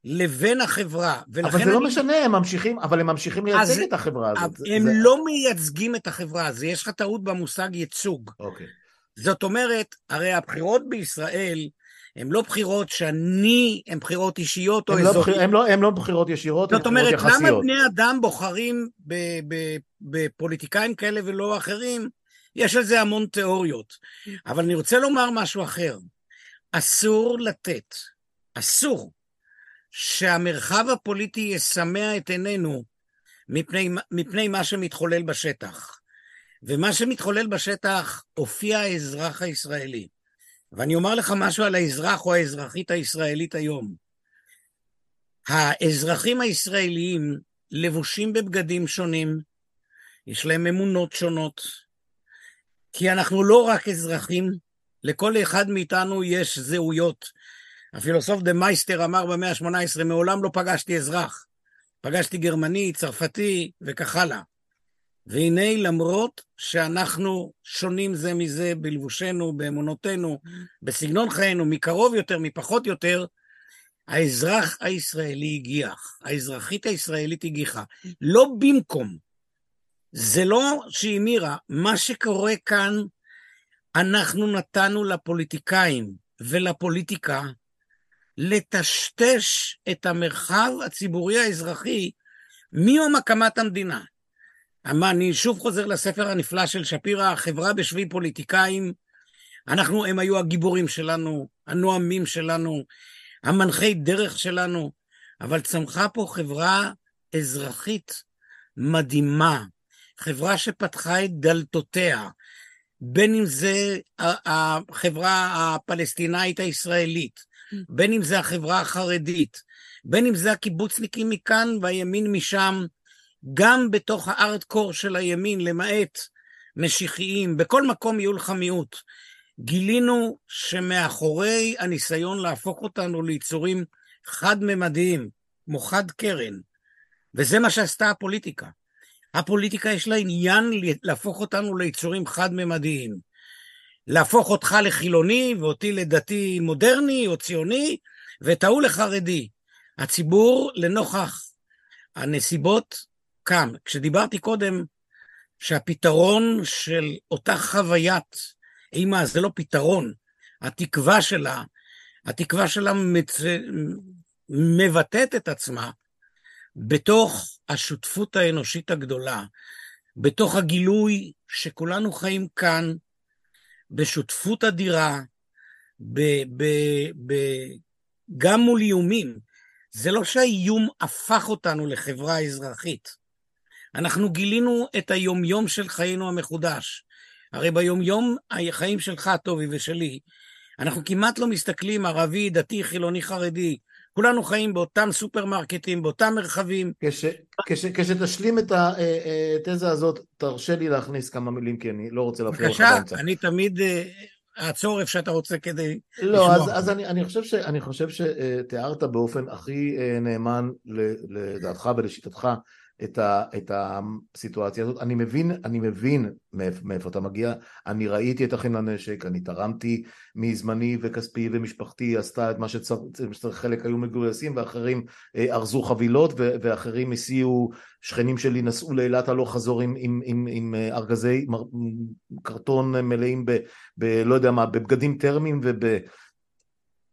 לבין החברה. אבל זה לא אני- משנה, הם ממשיכים, אבל הם ממשיכים לייצג אז- את החברה הזאת. הם זה... לא מייצגים את החברה, אז יש לך טעות במושג ייצוג. אוקיי. זאת אומרת, הרי הבחירות בישראל הן לא בחירות שאני, הן בחירות אישיות או לא אזוריות. הם, לא, לא בחירות ישירות, זאת בחירות אומרת, למה יחסיות. בני אדם בוחרים בפוליטיקאים כאלה ולא אחרים? יש על זה המון תיאוריות. אבל אני רוצה לומר משהו אחר. אסור לתת, אסור שהמרחב הפוליטי יסמא את עינינו מפני, מפני מה שמתחולל בשטח. ומה שמתחולל בשטח הופיע האזרח הישראלי. ואני אומר לך משהו על האזרח או האזרחית הישראלית היום. האזרחים הישראליים לבושים בבגדים שונים, יש להם אמונות שונות, כי אנחנו לא רק אזרחים, לכל אחד מאיתנו יש זהויות. הפילוסוף דה מייסטר אמר במאה ה-18, מעולם לא פגשתי אזרח. פגשתי גרמני, צרפתי וכך הלאה. והנה למרות שאנחנו שונים זה מזה בלבושנו, באמונותינו, בסגנון חיינו, מקרוב יותר, מפחות יותר, האזרח הישראלי הגיח, האזרחית הישראלית הגיחה, לא במקום. זה לא שהיא מירה, מה שקורה כאן, אנחנו נתנו לפוליטיקאים ולפוליטיקה לטשטש את המרחב הציבורי האזרחי מיום הקמת המדינה. אבל אני שוב חוזר לספר הנפלא של שפירא, החברה בשבי פוליטיקאים. אנחנו, הם היו הגיבורים שלנו, הנואמים שלנו, המנחי דרך שלנו, אבל צמחה פה חברה אזרחית מדהימה, חברה שפתחה את דלתותיה, בין אם זה החברה הפלסטינאית הישראלית, בין אם זה החברה החרדית, בין אם זה הקיבוצניקים מכאן והימין משם, גם בתוך הארדקור של הימין, למעט משיחיים, בכל מקום יהיו לך מיעוט. גילינו שמאחורי הניסיון להפוך אותנו ליצורים חד-ממדיים, כמו חד קרן, וזה מה שעשתה הפוליטיקה. הפוליטיקה יש לה עניין להפוך אותנו ליצורים חד-ממדיים. להפוך אותך לחילוני ואותי לדתי מודרני או ציוני, ואת ההוא לחרדי. הציבור, לנוכח הנסיבות, קם. כשדיברתי קודם שהפתרון של אותה חוויית אימה זה לא פתרון, התקווה שלה, התקווה שלה מצ... מבטאת את עצמה בתוך השותפות האנושית הגדולה, בתוך הגילוי שכולנו חיים כאן בשותפות אדירה, ב, ב, ב, גם מול איומים. זה לא שהאיום הפך אותנו לחברה אזרחית. אנחנו גילינו את היומיום של חיינו המחודש. הרי ביומיום החיים שלך, טובי, ושלי, אנחנו כמעט לא מסתכלים ערבי, דתי, חילוני, חרדי. כולנו חיים באותם סופרמרקטים, באותם מרחבים. כש, כש, כשתשלים את התזה הזאת, תרשה לי להכניס כמה מילים, כי אני לא רוצה להפריע לך באמצע. בבקשה, אני תמיד אה, אעצור איפה שאתה רוצה כדי לא, לשמוע. אז, אז אני, אני, חושב ש, אני חושב שתיארת באופן הכי אה, נאמן לדעתך ולשיטתך את, ה, את הסיטואציה הזאת. אני מבין, אני מבין מאיפה, מאיפה אתה מגיע, אני ראיתי את אחים לנשק, אני תרמתי מזמני וכספי ומשפחתי, עשתה את מה שצריך, חלק היו מגויסים ואחרים אה, ארזו חבילות ואחרים הסיעו, שכנים שלי נסעו לאילת הלוך חזור עם, עם, עם, עם אה, ארגזי קרטון מלאים ב, ב... לא יודע מה, בבגדים טרמיים וב...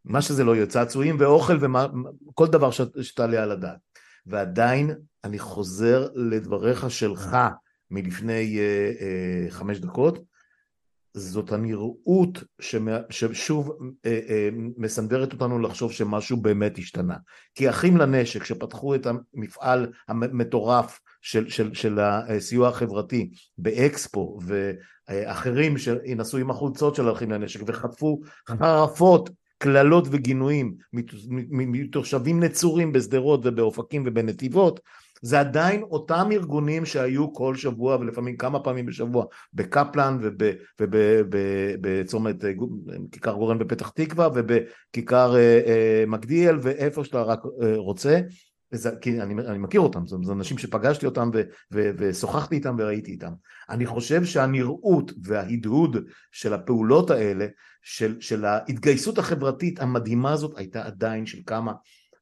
מה שזה לא יהיה, צעצועים ואוכל וכל דבר שתעלה על הדעת. ועדיין אני חוזר לדבריך שלך מלפני uh, uh, חמש דקות, זאת הנראות ששוב uh, uh, מסנדרת אותנו לחשוב שמשהו באמת השתנה. כי אחים לנשק שפתחו את המפעל המטורף של, של, של הסיוע החברתי באקספו ואחרים שנסעו עם החולצות של אחים לנשק וחטפו חרפות קללות וגינויים מתושבים נצורים בשדרות ובאופקים ובנתיבות זה עדיין אותם ארגונים שהיו כל שבוע ולפעמים כמה פעמים בשבוע בקפלן ובצומת אה, כיכר גורן בפתח תקווה ובכיכר אה, אה, מגדיאל ואיפה שאתה רק רוצה וזה, כי אני, אני מכיר אותם, זה, זה אנשים שפגשתי אותם ו, ו, ושוחחתי איתם וראיתי איתם. אני חושב שהנראות וההדהוד של הפעולות האלה, של, של ההתגייסות החברתית המדהימה הזאת, הייתה עדיין של כמה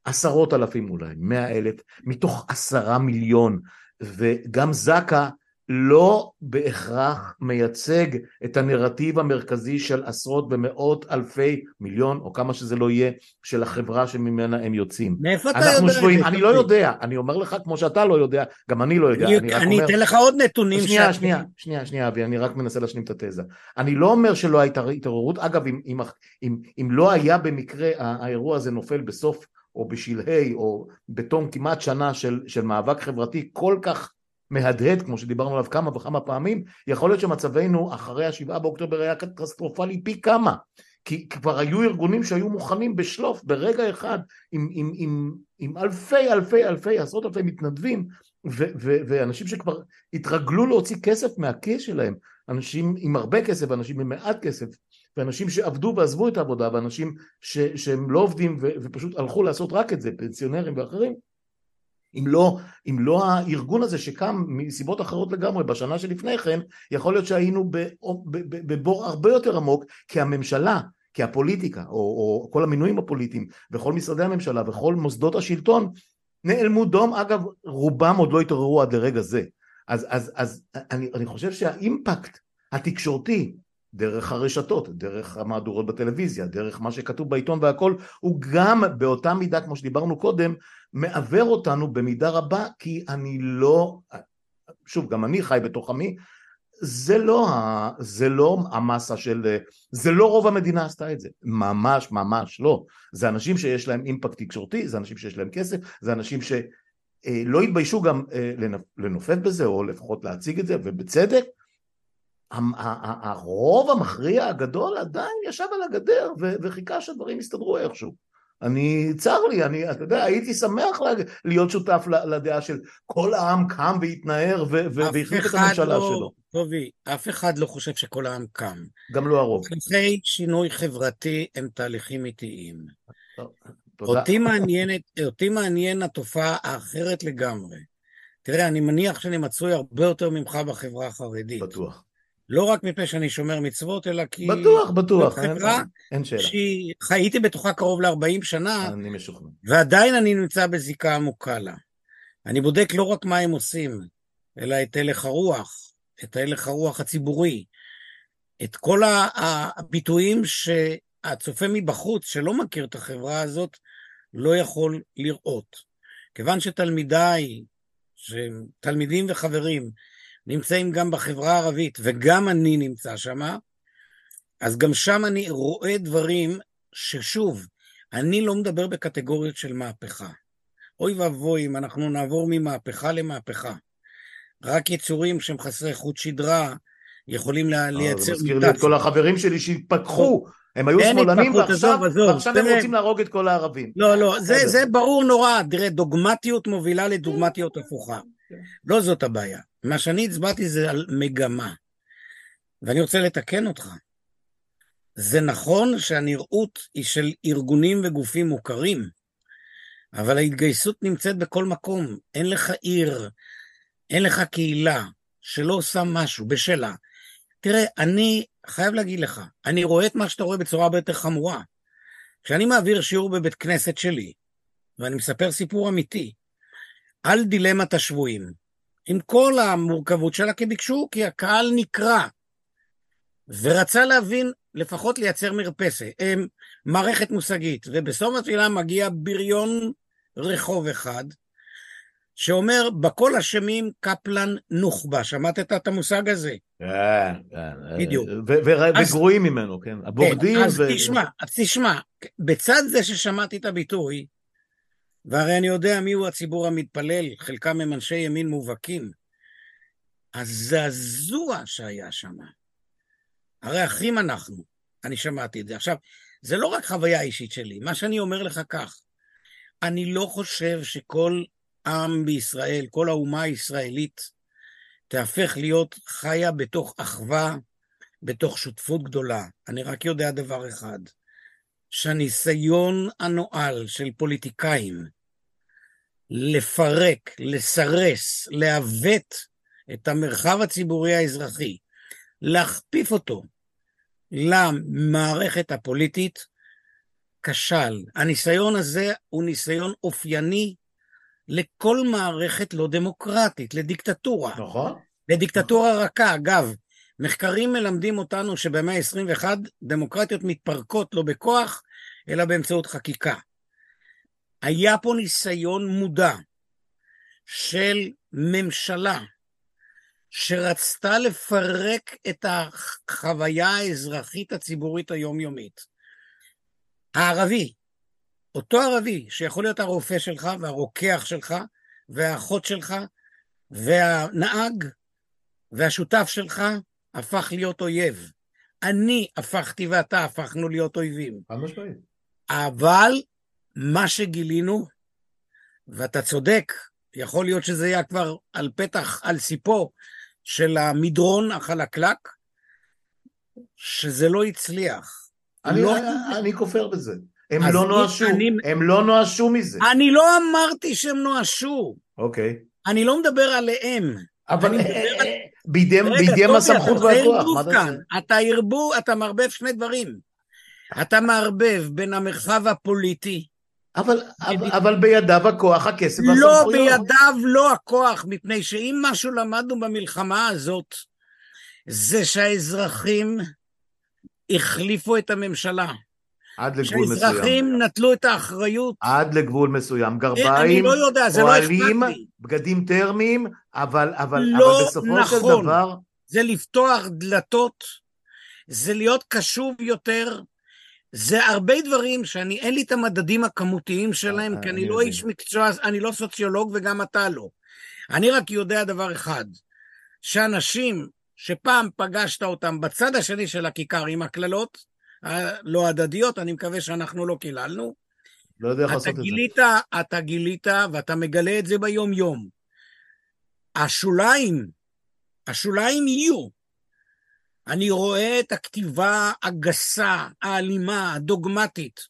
עשרות אלפים אולי, מאה אלף, מתוך עשרה מיליון, וגם זק"א לא בהכרח מייצג את הנרטיב המרכזי של עשרות ומאות אלפי מיליון או כמה שזה לא יהיה של החברה שממנה הם יוצאים. מאיפה אתה יודע? שבועים, אני לא יודע, אני אומר לך כמו שאתה לא יודע, גם אני לא יודע. אני, אני, אני אומר... אתן לך עוד נתונים. שנייה, שאת... שנייה, שנייה, שנייה, אבי, אני רק מנסה להשלים את התזה. אני לא אומר שלא הייתה התעוררות, אגב, אם, אם, אם, אם לא היה במקרה האירוע הזה נופל בסוף או בשלהי או בתום כמעט שנה של, של מאבק חברתי כל כך מהדהד כמו שדיברנו עליו כמה וכמה פעמים יכול להיות שמצבנו אחרי השבעה באוקטובר היה קטסטרופלי פי כמה. כי כבר היו ארגונים שהיו מוכנים בשלוף ברגע אחד עם, עם, עם, עם אלפי אלפי אלפי עשרות אלפי מתנדבים ו, ו, ואנשים שכבר התרגלו להוציא כסף מהכיס שלהם. אנשים עם הרבה כסף ואנשים עם מעט כסף ואנשים שעבדו ועזבו את העבודה ואנשים ש, שהם לא עובדים ו, ופשוט הלכו לעשות רק את זה פנסיונרים ואחרים אם לא, אם לא הארגון הזה שקם מסיבות אחרות לגמרי בשנה שלפני כן, יכול להיות שהיינו בבור הרבה יותר עמוק, כי הממשלה, כי הפוליטיקה, או, או כל המינויים הפוליטיים, וכל משרדי הממשלה, וכל מוסדות השלטון, נעלמו דום, אגב, רובם עוד לא התעוררו עד לרגע זה. אז, אז, אז אני, אני חושב שהאימפקט התקשורתי דרך הרשתות, דרך המהדורות בטלוויזיה, דרך מה שכתוב בעיתון והכל, הוא גם באותה מידה כמו שדיברנו קודם, מעוור אותנו במידה רבה כי אני לא, שוב גם אני חי בתוך עמי, זה לא, זה לא המסה של, זה לא רוב המדינה עשתה את זה, ממש ממש לא, זה אנשים שיש להם אימפקט תקשורתי, זה אנשים שיש להם כסף, זה אנשים שלא התביישו גם אה, לנופף בזה או לפחות להציג את זה ובצדק הרוב המכריע הגדול עדיין ישב על הגדר וחיכה שהדברים יסתדרו איכשהו. אני, צר לי, אני, אתה יודע, הייתי שמח להיות שותף לדעה של כל העם קם והתנער והחליט את הממשלה לא, שלו. טובי, אף אחד לא חושב שכל העם קם. גם לא הרוב. תהליכי שינוי חברתי הם תהליכים איטיים. אותי, מעניינת, אותי מעניין התופעה האחרת לגמרי. תראה, אני מניח שאני מצוי הרבה יותר ממך בחברה החרדית. בטוח. לא רק מפני שאני שומר מצוות, אלא כי... בטוח, בטוח, אין, אין שאלה. שחייתי בתוכה קרוב ל-40 שנה, אני משוכנע. ועדיין אני נמצא בזיקה עמוקה לה. אני בודק לא רק מה הם עושים, אלא את הלך הרוח, את הלך הרוח הציבורי, את כל הביטויים שהצופה מבחוץ, שלא מכיר את החברה הזאת, לא יכול לראות. כיוון שתלמידיי, תלמידים וחברים, נמצאים גם בחברה הערבית, וגם אני נמצא שם, אז גם שם אני רואה דברים ששוב, אני לא מדבר בקטגוריות של מהפכה. אוי ואבוי אם אנחנו נעבור ממהפכה למהפכה. רק יצורים שהם חסרי חוט שדרה יכולים לייצר... זה מזכיר לי את כל החברים שלי שהתפכחו. הם היו שמאלנים ועכשיו, ועכשיו הם רוצים להרוג את כל הערבים. לא, לא, זה, זה ברור נורא. תראה, דוגמטיות מובילה לדוגמטיות הפוכה. לא זאת הבעיה. מה שאני הצבעתי זה על מגמה. ואני רוצה לתקן אותך. זה נכון שהנראות היא של ארגונים וגופים מוכרים, אבל ההתגייסות נמצאת בכל מקום. אין לך עיר, אין לך קהילה שלא עושה משהו בשלה. תראה, אני חייב להגיד לך, אני רואה את מה שאתה רואה בצורה הרבה יותר חמורה. כשאני מעביר שיעור בבית כנסת שלי, ואני מספר סיפור אמיתי, על דילמת השבויים, עם כל המורכבות שלה, כי ביקשו, כי הקהל נקרע, ורצה להבין, לפחות לייצר מרפסת, אה, מערכת מושגית, ובסוף התפילה מגיע בריון רחוב אחד, שאומר, בכל אשמים קפלן נוח'בה. שמעת את המושג הזה? כן, כן. בדיוק. וגרועים ממנו, כן. הבוגדים. כן, אז תשמע, אז תשמע, בצד זה ששמעתי את הביטוי, והרי אני יודע מיהו הציבור המתפלל, חלקם הם אנשי ימין מובהקים. הזעזוע שהיה שם, הרי אחים אנחנו, אני שמעתי את זה. עכשיו, זה לא רק חוויה אישית שלי, מה שאני אומר לך כך, אני לא חושב שכל עם בישראל, כל האומה הישראלית, תהפך להיות חיה בתוך אחווה, בתוך שותפות גדולה. אני רק יודע דבר אחד, שהניסיון הנואל של פוליטיקאים לפרק, לסרס, לעוות את המרחב הציבורי האזרחי, להכפיף אותו למערכת הפוליטית, כשל. הניסיון הזה הוא ניסיון אופייני לכל מערכת לא דמוקרטית, לדיקטטורה. נכון. לדיקטטורה נכון. רכה. אגב, מחקרים מלמדים אותנו שבמאה ה-21 דמוקרטיות מתפרקות לא בכוח, אלא באמצעות חקיקה. היה פה ניסיון מודע של ממשלה שרצתה לפרק את החוויה האזרחית הציבורית היומיומית. הערבי, אותו ערבי, שיכול להיות הרופא שלך והרוקח שלך והאחות שלך והנהג והשותף שלך, הפך להיות אויב. אני הפכתי ואתה הפכנו להיות אויבים. חד משמעית. אבל מה שגילינו, ואתה צודק, יכול להיות שזה היה כבר על פתח, על סיפו של המדרון החלקלק, שזה לא הצליח. אני, לא... אני, אני כופר בזה. הם לא נואשו, אני- הם לא נואשו מזה. אני לא אמרתי שהם נואשו, אוקיי. אני לא מדבר עליהם. אבל אני מדבר על- בידיהם הסמכות והכוח, אתה. עושה? אתה ערבוב, אתה מערבב שני דברים. אתה מערבב בין המרחב הפוליטי, אבל, אבל, בידיו הכוח, הכסף לא והסמכויות. בידיו לא הכוח, מפני שאם משהו למדנו במלחמה הזאת, זה שהאזרחים החליפו את הממשלה. עד לגבול מסוים. שהאזרחים נטלו את האחריות. עד לגבול מסוים. אני גרביים, לא יודע, זה לא. בגדים טרמיים, אבל, אבל, לא אבל בסופו של נכון. דבר, זה לפתוח דלתות, זה להיות קשוב יותר, זה הרבה דברים שאני, אין לי את המדדים הכמותיים שלהם, אה, כי אני אני לא מבין. איש מקצוע, אני לא סוציולוג וגם אתה לא. אני רק יודע דבר אחד, שאנשים שפעם פגשת אותם בצד השני של הכיכר עם הקללות, הלא הדדיות, אני מקווה שאנחנו לא קיללנו, לא יודע איך לעשות את זה. גילית, אתה גילית, ואתה מגלה את זה ביום-יום. השוליים, השוליים יהיו. אני רואה את הכתיבה הגסה, האלימה, הדוגמטית,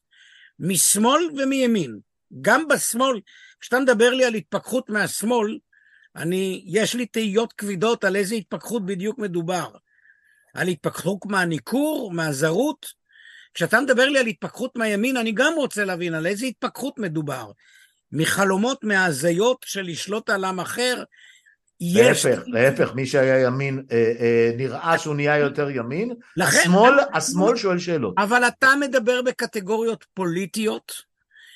משמאל ומימין. גם בשמאל, כשאתה מדבר לי על התפכחות מהשמאל, אני, יש לי תהיות כבדות על איזה התפכחות בדיוק מדובר. על התפכחות מהניכור, מהזרות. כשאתה מדבר לי על התפכחות מהימין, אני גם רוצה להבין על איזה התפכחות מדובר. מחלומות, מהזיות של לשלוט על עם אחר, יש... להפך, להפך, מי שהיה ימין, אה, אה, נראה שהוא נהיה יותר ימין, לכן, השמאל, השמאל שואל שאלות. אבל אתה מדבר בקטגוריות פוליטיות,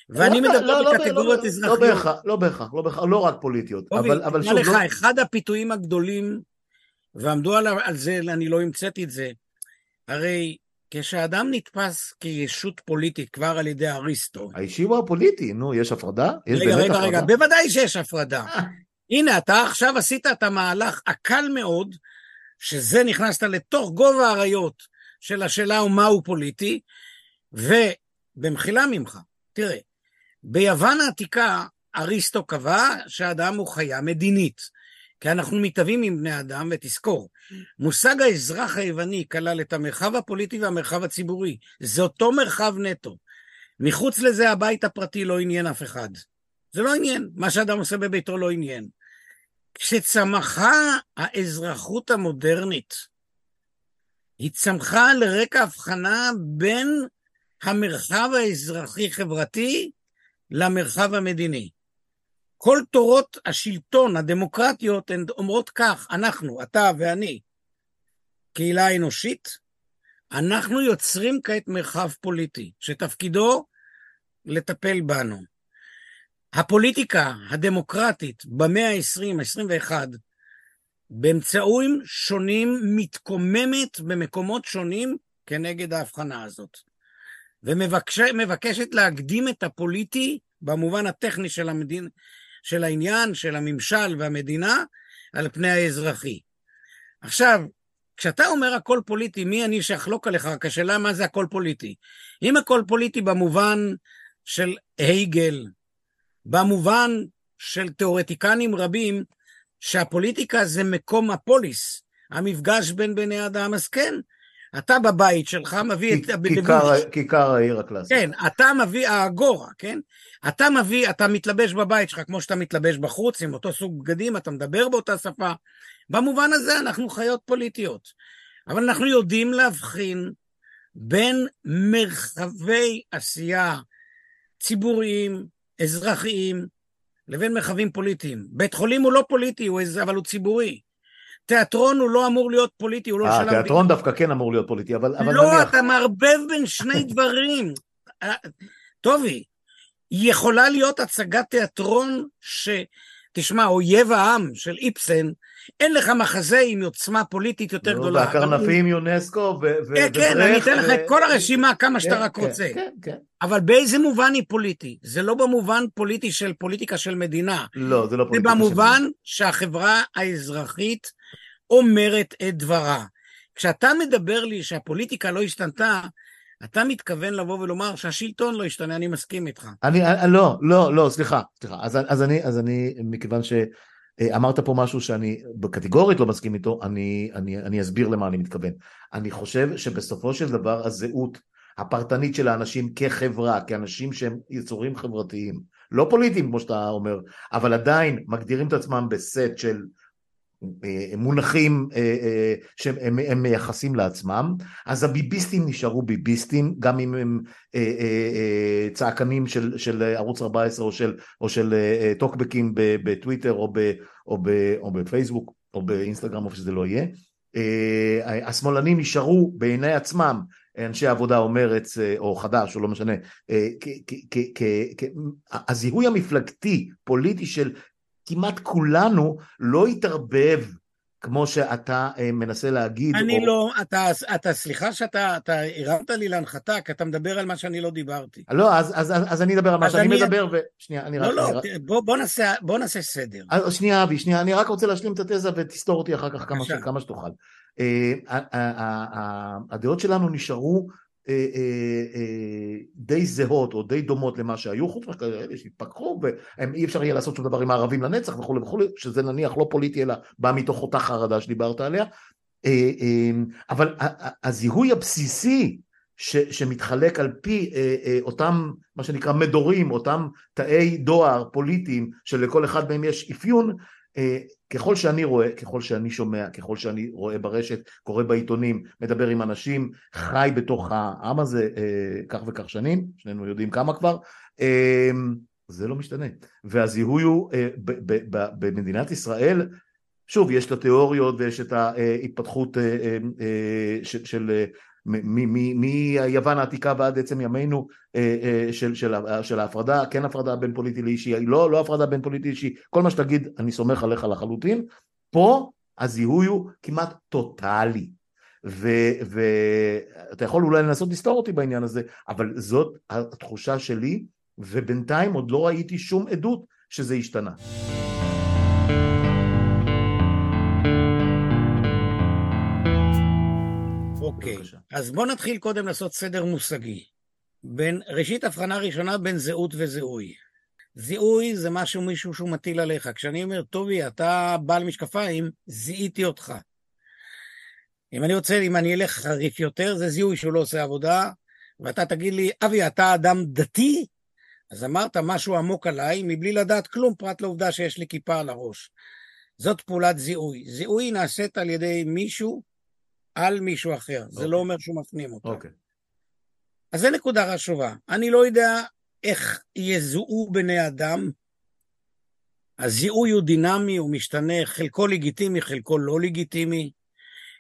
ואני לא, מדבר לא, לא, בקטגוריות לא, אזרחיות. לא בהכרח, לא בהכרח, לא בהכרח, לא רק פוליטיות, טובי, אבל, אבל שוב, לך, לא, אחד הפיתויים הגדולים, ועמדו על, על זה, אני לא המצאתי את זה, הרי כשאדם נתפס כישות פוליטית כבר על ידי אריסטו, האישי הוא הפוליטי, נו, יש הפרדה? יש רגע, רגע, הפרדה? רגע, בוודאי שיש הפרדה. הנה, אתה עכשיו עשית את המהלך הקל מאוד, שזה נכנסת לתוך גובה האריות של השאלה הוא מהו פוליטי, ובמחילה ממך, תראה, ביוון העתיקה אריסטו קבע שהאדם הוא חיה מדינית, כי אנחנו מתהווים עם בני אדם, ותזכור, מושג האזרח היווני כלל את המרחב הפוליטי והמרחב הציבורי, זה אותו מרחב נטו. מחוץ לזה הבית הפרטי לא עניין אף אחד. זה לא עניין, מה שאדם עושה בביתו לא עניין. כשצמחה האזרחות המודרנית, היא צמחה על רקע הבחנה בין המרחב האזרחי-חברתי למרחב המדיני. כל תורות השלטון הדמוקרטיות הן אומרות כך, אנחנו, אתה ואני, קהילה אנושית, אנחנו יוצרים כעת מרחב פוליטי, שתפקידו לטפל בנו. הפוליטיקה הדמוקרטית במאה ה-20, ה-21, באמצעים שונים מתקוממת במקומות שונים כנגד ההבחנה הזאת. ומבקשת להקדים את הפוליטי במובן הטכני של, המדין, של העניין, של הממשל והמדינה, על פני האזרחי. עכשיו, כשאתה אומר הכל פוליטי, מי אני שאחלוק עליך? רק השאלה מה זה הכל פוליטי. אם הכל פוליטי במובן של הייגל, במובן של תיאורטיקנים רבים, שהפוליטיקה זה מקום הפוליס, המפגש בין בני אדם, אז כן, אתה בבית שלך מביא את... כיכר, כיכר העיר הקלאסית. כן, אתה מביא, האגורה, כן? אתה מביא, אתה מתלבש בבית שלך כמו שאתה מתלבש בחוץ, עם אותו סוג בגדים, אתה מדבר באותה שפה. במובן הזה אנחנו חיות פוליטיות. אבל אנחנו יודעים להבחין בין מרחבי עשייה ציבוריים, אזרחיים, לבין מרחבים פוליטיים. בית חולים הוא לא פוליטי, הוא אבל הוא ציבורי. תיאטרון הוא לא אמור להיות פוליטי, הוא לא אה, של תיאטרון. דווקא כן אמור להיות פוליטי, אבל, אבל לא, נניח... אתה מערבב בין שני דברים. טובי, יכולה להיות הצגת תיאטרון ש... תשמע, אויב העם של איפסן, אין לך מחזה עם עוצמה פוליטית יותר גדולה. והקרנפים יונסקו ו... כן, כן, אני אתן לך את כל הרשימה כמה שאתה כן, רק כן, רוצה. כן, כן. אבל באיזה מובן היא פוליטי? זה לא במובן פוליטי של פוליטיקה של מדינה. לא, זה לא זה פוליטיקה של במובן שהחברה האזרחית אומרת את דברה. כשאתה מדבר לי שהפוליטיקה לא השתנתה, אתה מתכוון לבוא ולומר שהשלטון לא השתנה, אני מסכים איתך. אני, אני, לא, לא, לא, סליחה, סליחה. אז, אז, אני, אז אני, מכיוון שאמרת פה משהו שאני בקטגורית לא מסכים איתו, אני, אני, אני אסביר למה אני מתכוון. אני חושב שבסופו של דבר הזהות הפרטנית של האנשים כחברה, כאנשים שהם יצורים חברתיים, לא פוליטיים כמו שאתה אומר, אבל עדיין מגדירים את עצמם בסט של אה, מונחים אה, אה, שהם הם מייחסים לעצמם, אז הביביסטים נשארו ביביסטים, גם אם הם אה, אה, אה, צעקנים של, של ערוץ 14 או של, או של אה, טוקבקים בטוויטר או, ב, או, ב, או בפייסבוק או באינסטגרם או שזה לא יהיה. אה, השמאלנים נשארו בעיני עצמם אנשי עבודה או מרץ אה, או חד"ש או לא משנה, אה, הזיהוי המפלגתי פוליטי של כמעט כולנו לא התערבב כמו שאתה אה, מנסה להגיד. אני או... לא, אתה, אתה, סליחה שאתה אתה הרמת לי להנחתה, כי אתה מדבר על מה שאני לא דיברתי. לא, אז, אז, אז, אז אני אדבר על מה שאני אני- מדבר, ושנייה, אני רק... לא, לא, רק... בוא, בוא, נעשה, בוא נעשה סדר. אז שנייה אבי, שנייה, אני רק רוצה להשלים את התזה ותסתור אותי אחר כך כמה, ש... כמה שתוכל. אה, הדעות שלנו נשארו די זהות או די דומות למה שהיו, חוץ מכאלה שהתפכחו ואי אפשר יהיה לעשות שום דבר עם הערבים לנצח וכולי וכולי, שזה נניח לא פוליטי אלא בא מתוך אותה חרדה שדיברת עליה. אה, אה, אבל הזיהוי הבסיסי ש, שמתחלק על פי אה, אה, אותם מה שנקרא מדורים, אותם תאי דואר פוליטיים שלכל אחד מהם יש אפיון, אה, ככל שאני רואה, ככל שאני שומע, ככל שאני רואה ברשת, קורא בעיתונים, מדבר עם אנשים, חי בתוך העם הזה אה, כך וכך שנים, שנינו יודעים כמה כבר, אה, זה לא משתנה. והזיהוי הוא אה, במדינת ישראל, שוב, יש את התיאוריות ויש את ההתפתחות אה, אה, אה, של, של אה, מיוון העתיקה ועד עצם ימינו אה, אה, של, של, של ההפרדה, כן הפרדה בין פוליטי לאישי, לא, לא הפרדה בין פוליטי לאישי, כל מה שתגיד אני סומך עליך לחלוטין, פה הזיהוי הוא כמעט טוטאלי. ואתה יכול אולי לנסות לסתור אותי בעניין הזה, אבל זאת התחושה שלי, ובינתיים עוד לא ראיתי שום עדות שזה השתנה. אוקיי, בבקשה. אז בוא נתחיל קודם לעשות סדר מושגי. בין, ראשית, הבחנה ראשונה בין זהות וזיהוי. זיהוי זה משהו מישהו שהוא מטיל עליך. כשאני אומר, טובי, אתה בעל משקפיים, זיהיתי אותך. אם אני רוצה, אם אני אלך חריף יותר, זה זיהוי שהוא לא עושה עבודה, ואתה תגיד לי, אבי, אתה אדם דתי? אז אמרת משהו עמוק עליי, מבלי לדעת כלום, פרט לעובדה שיש לי כיפה על הראש. זאת פעולת זיהוי. זיהוי נעשית על ידי מישהו על מישהו אחר. זה אוקיי. לא אומר שהוא מפנים אותה. אוקיי. אז זו נקודה חשובה. אני לא יודע איך יזוהו בני אדם. הזיהוי הוא דינמי, הוא משתנה, חלקו לגיטימי, חלקו לא לגיטימי.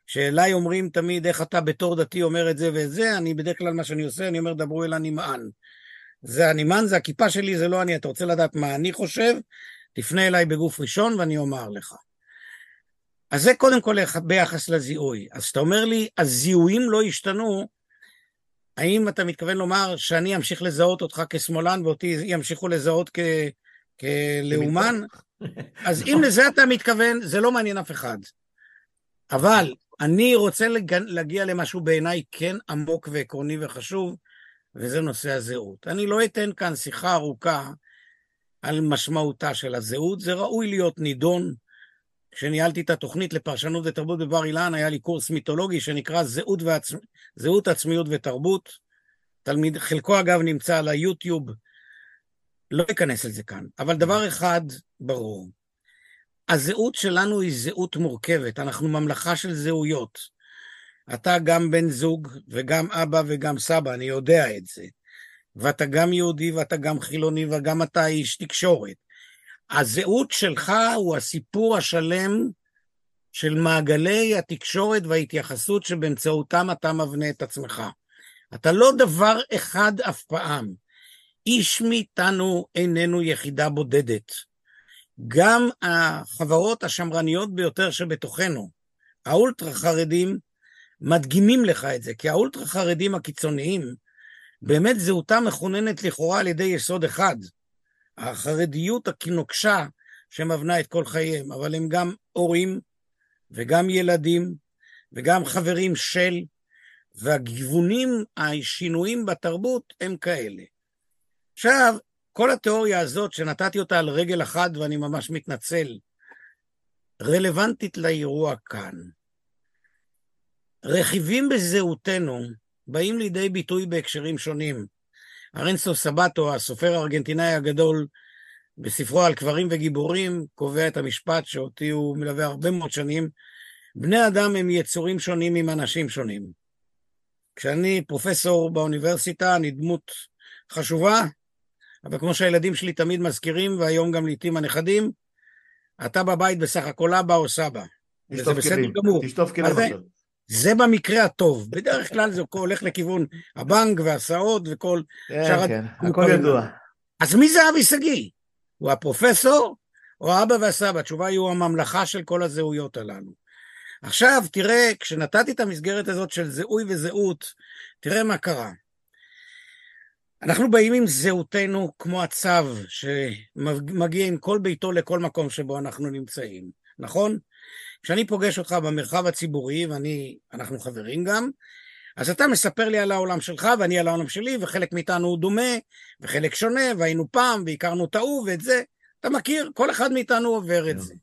שאליי אומרים תמיד איך אתה בתור דתי אומר את זה ואת זה, אני בדרך כלל מה שאני עושה, אני אומר דברו אל הנמען. זה הנמען, זה הכיפה שלי, זה לא אני. אתה רוצה לדעת מה אני חושב? תפנה אליי בגוף ראשון ואני אומר לך. אז זה קודם כל ביחס לזיהוי. אז כשאתה אומר לי, הזיהויים לא השתנו, האם אתה מתכוון לומר שאני אמשיך לזהות אותך כשמאלן ואותי ימשיכו לזהות כ... כלאומן? אז אם לזה אתה מתכוון, זה לא מעניין אף אחד. אבל אני רוצה לג... להגיע למשהו בעיניי כן עמוק ועקרוני וחשוב, וזה נושא הזהות. אני לא אתן כאן שיחה ארוכה על משמעותה של הזהות, זה ראוי להיות נידון. כשניהלתי את התוכנית לפרשנות ותרבות בבר אילן, היה לי קורס מיתולוגי שנקרא זהות, ועצ... זהות עצמיות ותרבות. תלמיד, חלקו אגב נמצא על היוטיוב, לא אכנס לזה כאן. אבל דבר אחד ברור, הזהות שלנו היא זהות מורכבת, אנחנו ממלכה של זהויות. אתה גם בן זוג וגם אבא וגם סבא, אני יודע את זה. ואתה גם יהודי ואתה גם חילוני וגם אתה איש תקשורת. הזהות שלך הוא הסיפור השלם של מעגלי התקשורת וההתייחסות שבאמצעותם אתה מבנה את עצמך. אתה לא דבר אחד אף פעם. איש מאיתנו איננו יחידה בודדת. גם החברות השמרניות ביותר שבתוכנו, האולטרה חרדים, מדגימים לך את זה, כי האולטרה חרדים הקיצוניים, באמת זהותם מכוננת לכאורה על ידי יסוד אחד, החרדיות הנוקשה שמבנה את כל חייהם, אבל הם גם הורים וגם ילדים וגם חברים של, והגיוונים, השינויים בתרבות הם כאלה. עכשיו, כל התיאוריה הזאת שנתתי אותה על רגל אחת, ואני ממש מתנצל, רלוונטית לאירוע כאן. רכיבים בזהותנו באים לידי ביטוי בהקשרים שונים. ארנסו סבטו, הסופר הארגנטינאי הגדול, בספרו על קברים וגיבורים, קובע את המשפט שאותי הוא מלווה הרבה מאוד שנים, בני אדם הם יצורים שונים עם אנשים שונים. כשאני פרופסור באוניברסיטה, אני דמות חשובה, אבל כמו שהילדים שלי תמיד מזכירים, והיום גם לעיתים הנכדים, אתה בבית בסך הכל אבא או סבא. וזה בסדר גמור. תשטוף כלים עכשיו. זה במקרה הטוב. בדרך כלל זה הולך לכיוון הבנק והסעות וכל כן, שאר... כן, הכל ידוע. אז מי זה אבי שגיא? הוא הפרופסור או האבא והסבא? התשובה היא הוא הממלכה של כל הזהויות הללו. עכשיו, תראה, כשנתתי את המסגרת הזאת של זיהוי וזהות, תראה מה קרה. אנחנו באים עם זהותנו כמו הצו שמגיע עם כל ביתו לכל מקום שבו אנחנו נמצאים, נכון? כשאני פוגש אותך במרחב הציבורי, ואנחנו חברים גם, אז אתה מספר לי על העולם שלך ואני על העולם שלי, וחלק מאיתנו הוא דומה, וחלק שונה, והיינו פעם, והכרנו את ההוא ואת זה. אתה מכיר, כל אחד מאיתנו עובר את כן. זה.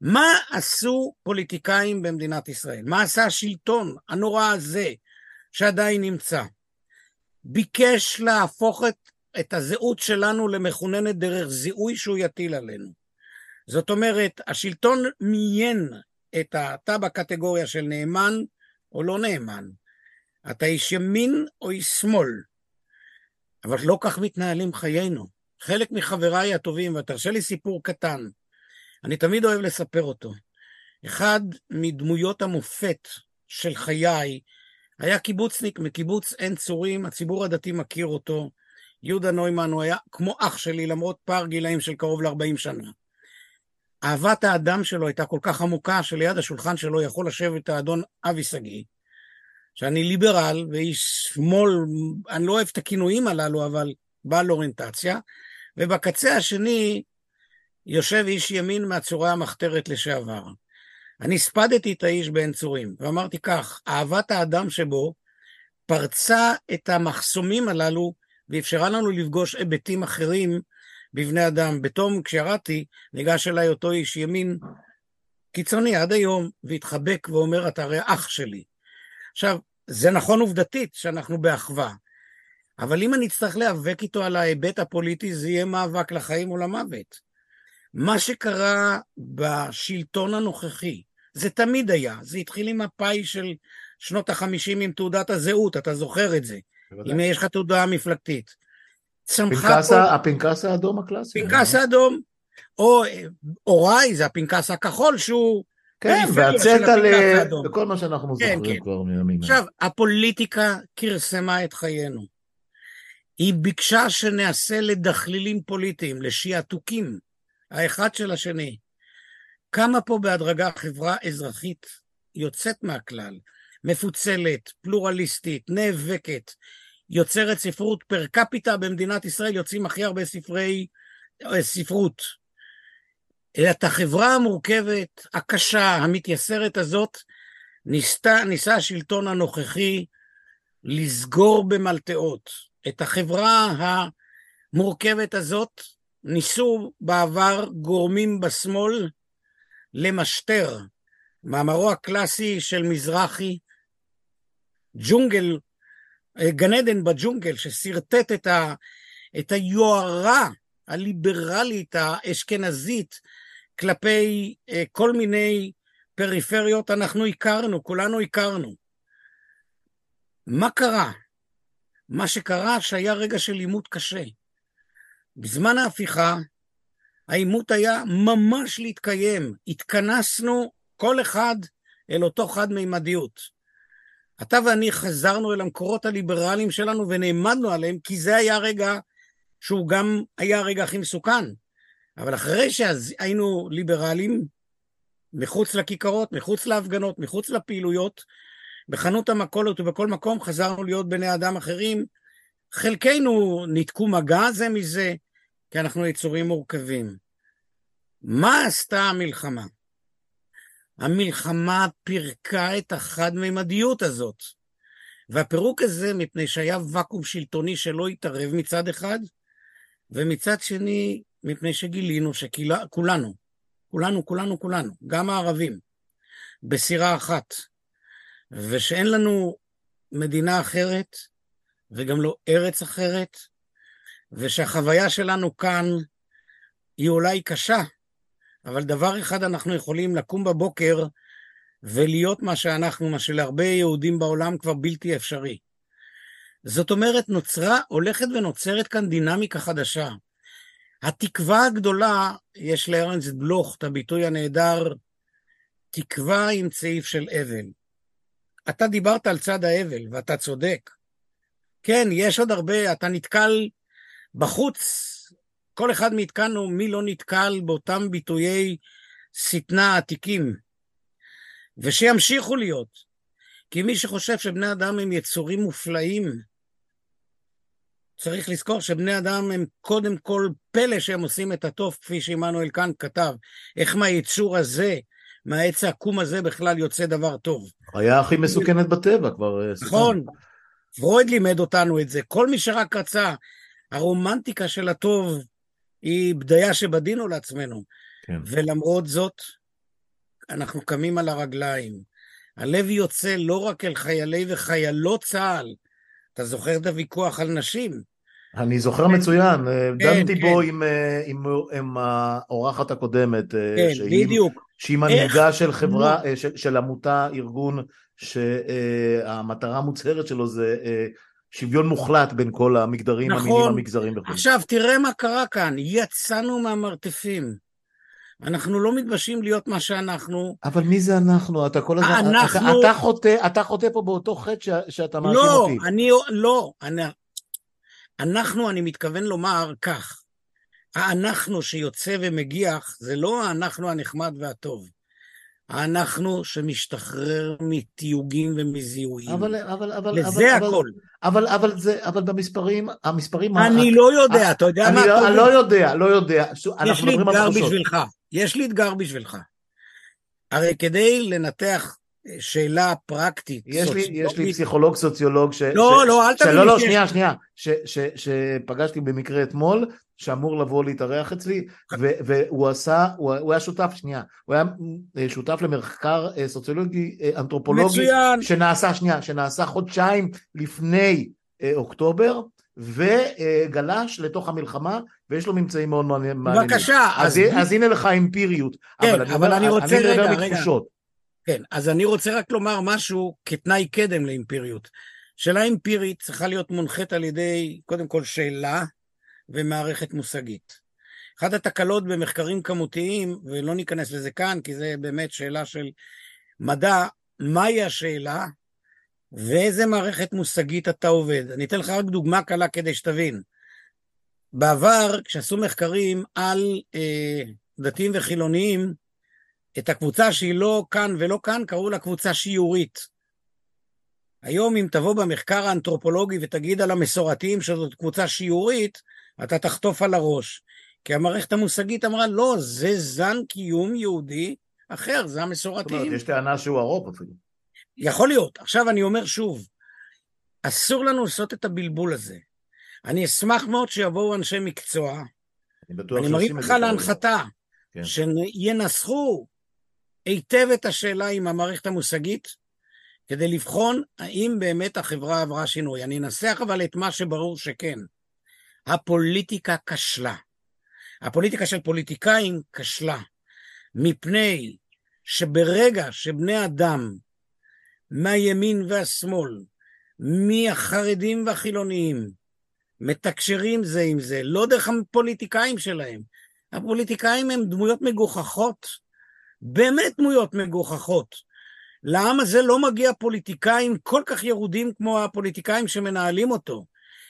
מה עשו פוליטיקאים במדינת ישראל? מה עשה השלטון הנורא הזה, שעדיין נמצא? ביקש להפוך את, את הזהות שלנו למכוננת דרך זיהוי שהוא יטיל עלינו. זאת אומרת, השלטון מיין את אתה בקטגוריה של נאמן או לא נאמן. אתה איש ימין או איש שמאל. אבל לא כך מתנהלים חיינו. חלק מחבריי הטובים, ותרשה לי סיפור קטן, אני תמיד אוהב לספר אותו. אחד מדמויות המופת של חיי היה קיבוצניק מקיבוץ עין צורים, הציבור הדתי מכיר אותו. יהודה נוימן הוא היה כמו אח שלי, למרות פער גילאים של קרוב ל-40 שנה. אהבת האדם שלו הייתה כל כך עמוקה, שליד השולחן שלו יכול לשבת האדון אבי שגיא, שאני ליברל ואיש שמאל, אני לא אוהב את הכינויים הללו, אבל בעל אוריינטציה, ובקצה השני יושב איש ימין מהצורה המחתרת לשעבר. אני הספדתי את האיש בעין צורים, ואמרתי כך, אהבת האדם שבו פרצה את המחסומים הללו ואפשרה לנו לפגוש היבטים אחרים בבני אדם. בתום, כשירדתי, ניגש אליי אותו איש ימין קיצוני עד היום, והתחבק ואומר, אתה הרי אח שלי. עכשיו, זה נכון עובדתית שאנחנו באחווה, אבל אם אני אצטרך להיאבק איתו על ההיבט הפוליטי, זה יהיה מאבק לחיים או למוות. מה שקרה בשלטון הנוכחי, זה תמיד היה, זה התחיל עם הפאי של שנות החמישים עם תעודת הזהות, אתה זוכר את זה, אם יש לך תעודה מפלגתית. צמחה פה... הפנקס האדום הקלאסי. פנקס האדום, או אוריי, זה הפנקס הכחול שהוא... כן, והצטע לכל מה שאנחנו כן, זוכרים כן. כבר מימים. עכשיו, הפוליטיקה כרסמה את חיינו. היא ביקשה שנעשה לדחלילים פוליטיים, לשעתוקים. האחד של השני. קמה פה בהדרגה חברה אזרחית יוצאת מהכלל, מפוצלת, פלורליסטית, נאבקת, יוצרת ספרות פר קפיטה במדינת ישראל, יוצאים הכי הרבה ספרי אה, ספרות. את החברה המורכבת, הקשה, המתייסרת הזאת, ניסתה, ניסה השלטון הנוכחי לסגור במלטעות. את החברה המורכבת הזאת ניסו בעבר גורמים בשמאל למשטר. מאמרו הקלאסי של מזרחי, ג'ונגל, גן עדן בג'ונגל, ששרטט את, ה, את היוהרה הליברלית האשכנזית כלפי אה, כל מיני פריפריות, אנחנו הכרנו, כולנו הכרנו. מה קרה? מה שקרה שהיה רגע של עימות קשה. בזמן ההפיכה, העימות היה ממש להתקיים. התכנסנו כל אחד אל אותו חד-מימדיות. אתה ואני חזרנו אל המקורות הליברליים שלנו ונעמדנו עליהם, כי זה היה רגע שהוא גם היה הרגע הכי מסוכן. אבל אחרי שהיינו ליברלים, מחוץ לכיכרות, מחוץ להפגנות, מחוץ לפעילויות, בחנות המכולות ובכל מקום חזרנו להיות בני אדם אחרים. חלקנו ניתקו מגע זה מזה, כי אנחנו יצורים מורכבים. מה עשתה המלחמה? המלחמה פירקה את החד-ממדיות הזאת. והפירוק הזה מפני שהיה ואקום שלטוני שלא התערב מצד אחד, ומצד שני, מפני שגילינו שכולנו, כולנו, כולנו, כולנו, גם הערבים, בסירה אחת, ושאין לנו מדינה אחרת, וגם לא ארץ אחרת, ושהחוויה שלנו כאן היא אולי קשה, אבל דבר אחד אנחנו יכולים לקום בבוקר ולהיות מה שאנחנו, מה שלהרבה יהודים בעולם כבר בלתי אפשרי. זאת אומרת, נוצרה, הולכת ונוצרת כאן דינמיקה חדשה. התקווה הגדולה, יש לארנס בלוך את הביטוי הנהדר, תקווה עם צעיף של אבל. אתה דיברת על צד האבל, ואתה צודק. כן, יש עוד הרבה, אתה נתקל בחוץ, כל אחד מאיתנו, מי לא נתקל באותם ביטויי שטנה עתיקים, ושימשיכו להיות. כי מי שחושב שבני אדם הם יצורים מופלאים, צריך לזכור שבני אדם הם קודם כל פלא שהם עושים את הטוב, כפי שעמנואל קאן כתב. איך מהיצור הזה, מהעץ העקום הזה בכלל יוצא דבר טוב. היה הכי מסוכנת בטבע כבר. אה, נכון, פרויד לימד אותנו את זה. כל מי שרק רצה, הרומנטיקה של הטוב היא בדיה שבדינו לעצמנו. כן. ולמרות זאת, אנחנו קמים על הרגליים. הלב יוצא לא רק אל חיילי וחיילות צה"ל, אתה זוכר את הוויכוח על נשים? אני זוכר כן. מצוין, אה, כן, דנתי בו עם, אה, עם, עם האורחת הקודמת. אה, כן, בדיוק. שהיא מנהיגה של חברה, של, של עמותה, ארגון, שהמטרה המוצהרת שלו זה שוויון מוחלט בין כל המגדרים, נכון. המינים המגזרים וכו'. עכשיו, תראה מה קרה כאן, יצאנו מהמרתפים. אנחנו לא מתבשים להיות מה שאנחנו. אבל מי זה אנחנו? אתה כל הזמן... אנחנו... אתה, אתה, חוטא, אתה חוטא פה באותו חטא ש, שאתה מאשים לא, אותי. אני, לא, אני, אנחנו, אני מתכוון לומר כך, האנחנו שיוצא ומגיח זה לא האנחנו הנחמד והטוב. האנחנו שמשתחרר מתיוגים ומזיהויים. אבל, אבל, אבל, לזה אבל, הכל. אבל, אבל, אבל, זה, אבל במספרים, המספרים... אני לא יודע, אתה יודע מה... אני לא יודע, לא יודע. יש לי אתגר בשבילך. יש לי אתגר בשבילך. הרי כדי לנתח שאלה פרקטית, יש לי, יש לי פסיכולוג סוציולוג ש... לא, ש, לא, אל לי. לא, לא, שנייה, שנייה. ש, ש, שפגשתי במקרה אתמול, שאמור לבוא להתארח אצלי, ו, והוא עשה, הוא, הוא היה שותף, שנייה, הוא היה אה, שותף למחקר אה, סוציולוגי, אה, אנתרופולוגי, מצוין. שנעשה, שנייה, שנעשה חודשיים לפני אוקטובר, וגלש לתוך המלחמה, ויש לו ממצאים מאוד מעניינים. בבקשה. אז, אז, אז הנה לך אמפיריות. כן, אבל, אבל אני, אני רוצה, אני רגע, רגע. כן, אז אני רוצה רק לומר משהו כתנאי קדם לאמפיריות. שאלה אמפירית צריכה להיות מונחית על ידי, קודם כל, שאלה ומערכת מושגית. אחת התקלות במחקרים כמותיים, ולא ניכנס לזה כאן, כי זה באמת שאלה של מדע, מהי השאלה ואיזה מערכת מושגית אתה עובד. אני אתן לך רק דוגמה קלה כדי שתבין. בעבר, כשעשו מחקרים על אה, דתיים וחילוניים, את הקבוצה שהיא לא כאן ולא כאן, קראו לה קבוצה שיעורית. היום אם תבוא במחקר האנתרופולוגי ותגיד על המסורתיים שזאת קבוצה שיעורית, אתה תחטוף על הראש. כי המערכת המושגית אמרה, לא, זה זן קיום יהודי אחר, זה המסורתיים. זאת אומרת, יש טענה שהוא הרוב אפילו. יכול להיות. עכשיו אני אומר שוב, אסור לנו לעשות את הבלבול הזה. אני אשמח מאוד שיבואו אנשי מקצוע, אני בטוח אני מרים לך להנחתה, כן. שינסחו היטב את השאלה עם המערכת המושגית, כדי לבחון האם באמת החברה עברה שינוי. אני אנסח אבל את מה שברור שכן. הפוליטיקה כשלה. הפוליטיקה של פוליטיקאים כשלה, מפני שברגע שבני אדם מהימין והשמאל, מהחרדים והחילוניים, מתקשרים זה עם זה, לא דרך הפוליטיקאים שלהם. הפוליטיקאים הם דמויות מגוחכות, באמת דמויות מגוחכות. לעם הזה לא מגיע פוליטיקאים כל כך ירודים כמו הפוליטיקאים שמנהלים אותו.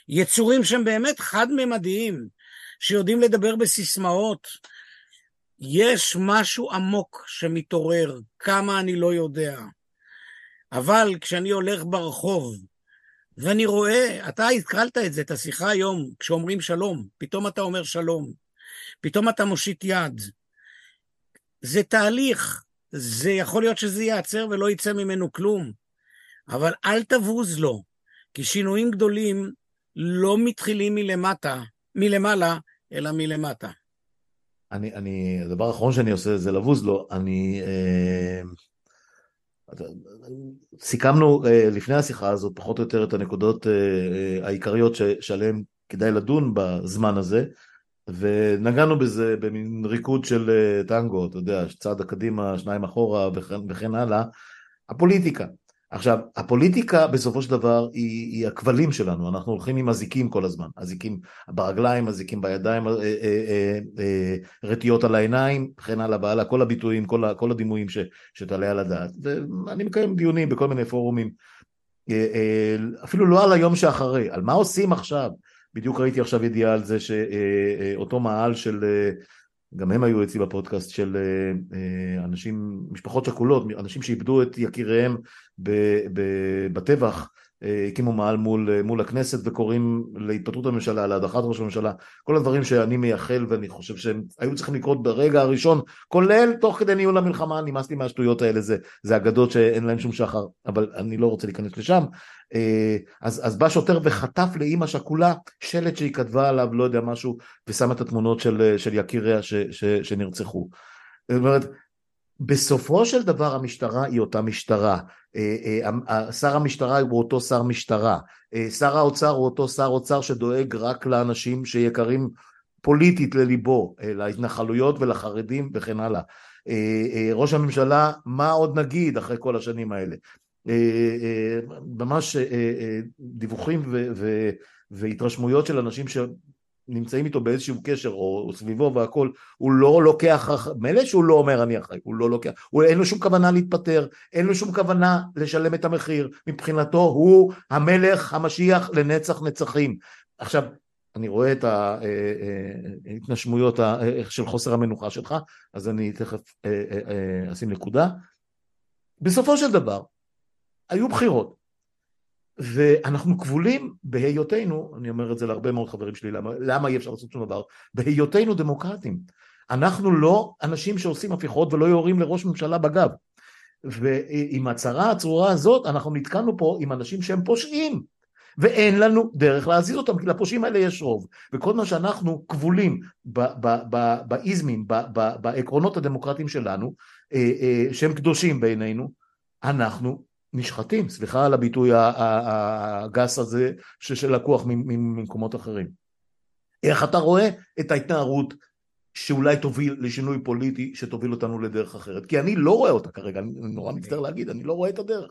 יצורים שהם באמת חד-ממדיים. שיודעים לדבר בסיסמאות. יש משהו עמוק שמתעורר, כמה אני לא יודע. אבל כשאני הולך ברחוב, ואני רואה, אתה התקלת את זה, את השיחה היום, כשאומרים שלום, פתאום אתה אומר שלום, פתאום אתה מושיט יד. זה תהליך, זה יכול להיות שזה ייעצר ולא יצא ממנו כלום, אבל אל תבוז לו, כי שינויים גדולים לא מתחילים מלמטה, מלמעלה, אלא מלמטה. אני, אני, הדבר האחרון שאני עושה זה לבוז לו, אני... אה, סיכמנו אה, לפני השיחה הזאת פחות או יותר את הנקודות אה, אה, העיקריות שעליהן כדאי לדון בזמן הזה, ונגענו בזה במין ריקוד של טנגו, אתה יודע, צעד הקדימה, שניים אחורה וכן, וכן הלאה, הפוליטיקה. עכשיו, הפוליטיקה בסופו של דבר היא, היא הכבלים שלנו, אנחנו הולכים עם אזיקים כל הזמן, אזיקים ברגליים, אזיקים בידיים, אה, אה, אה, אה, רטיות על העיניים, וכן הלאה והלאה, כל הביטויים, כל, כל הדימויים ש, שתעלה על הדעת. ואני מקיים דיונים בכל מיני פורומים, אה, אה, אפילו לא על היום שאחרי, על מה עושים עכשיו. בדיוק ראיתי עכשיו ידיעה על זה שאותו אה, אה, מאהל של גם הם היו אצלי בפודקאסט של אה, אה, אנשים, משפחות שכולות, אנשים שאיבדו את יקיריהם בטבח, הקימו מעל מול, מול הכנסת וקוראים להתפטרות הממשלה, להדחת ראש הממשלה, כל הדברים שאני מייחל ואני חושב שהם היו צריכים לקרות ברגע הראשון, כולל תוך כדי ניהול המלחמה, נמאס לי מהשטויות האלה, זה, זה אגדות שאין להם שום שחר, אבל אני לא רוצה להיכנס לשם. אה, אז, אז בא שוטר וחטף לאימא שכולה שלט שהיא כתבה עליו, לא יודע משהו, ושם את התמונות של, של יקיריה ש, ש, שנרצחו. זאת אומרת, בסופו של דבר המשטרה היא אותה משטרה, אה, אה, שר המשטרה הוא אותו שר משטרה, שר האוצר הוא אותו שר אוצר שדואג רק לאנשים שיקרים פוליטית לליבו, להתנחלויות ולחרדים וכן הלאה. ראש הממשלה, מה עוד נגיד אחרי כל השנים האלה? אה, אה, ממש אה, דיווחים והתרשמויות של אנשים שנמצאים איתו באיזשהו קשר או סביבו והכל, הוא לא לוקח, מילא שהוא לא אומר אני אחראי, הוא לא לוקח, הוא, אין לו שום כוונה להתפטר, אין לו שום כוונה לשלם את המחיר, מבחינתו הוא המלך המשיח לנצח נצחים. עכשיו, אני רואה את ההתנשמויות של חוסר המנוחה שלך, אז אני תכף אשים נקודה. בסופו של דבר, היו בחירות. ואנחנו כבולים בהיותנו, אני אומר את זה להרבה מאוד חברים שלי, למה, למה אי אפשר לעשות שום דבר? בהיותנו דמוקרטים. אנחנו לא אנשים שעושים הפיכות ולא יורים לראש ממשלה בגב. ועם הצהרה הצרורה הזאת אנחנו נתקענו פה עם אנשים שהם פושעים ואין לנו דרך להזיז אותם כי לפושעים האלה יש רוב וכל מה שאנחנו כבולים באיזמים, בעקרונות הדמוקרטיים שלנו אה, אה, שהם קדושים בעינינו אנחנו נשחטים, סליחה על הביטוי הגס הזה שלקוח ממקומות אחרים. איך אתה רואה את ההתנערות שאולי תוביל לשינוי פוליטי שתוביל אותנו לדרך אחרת? כי אני לא רואה אותה כרגע, אני נורא מצטער להגיד, אני לא רואה את הדרך.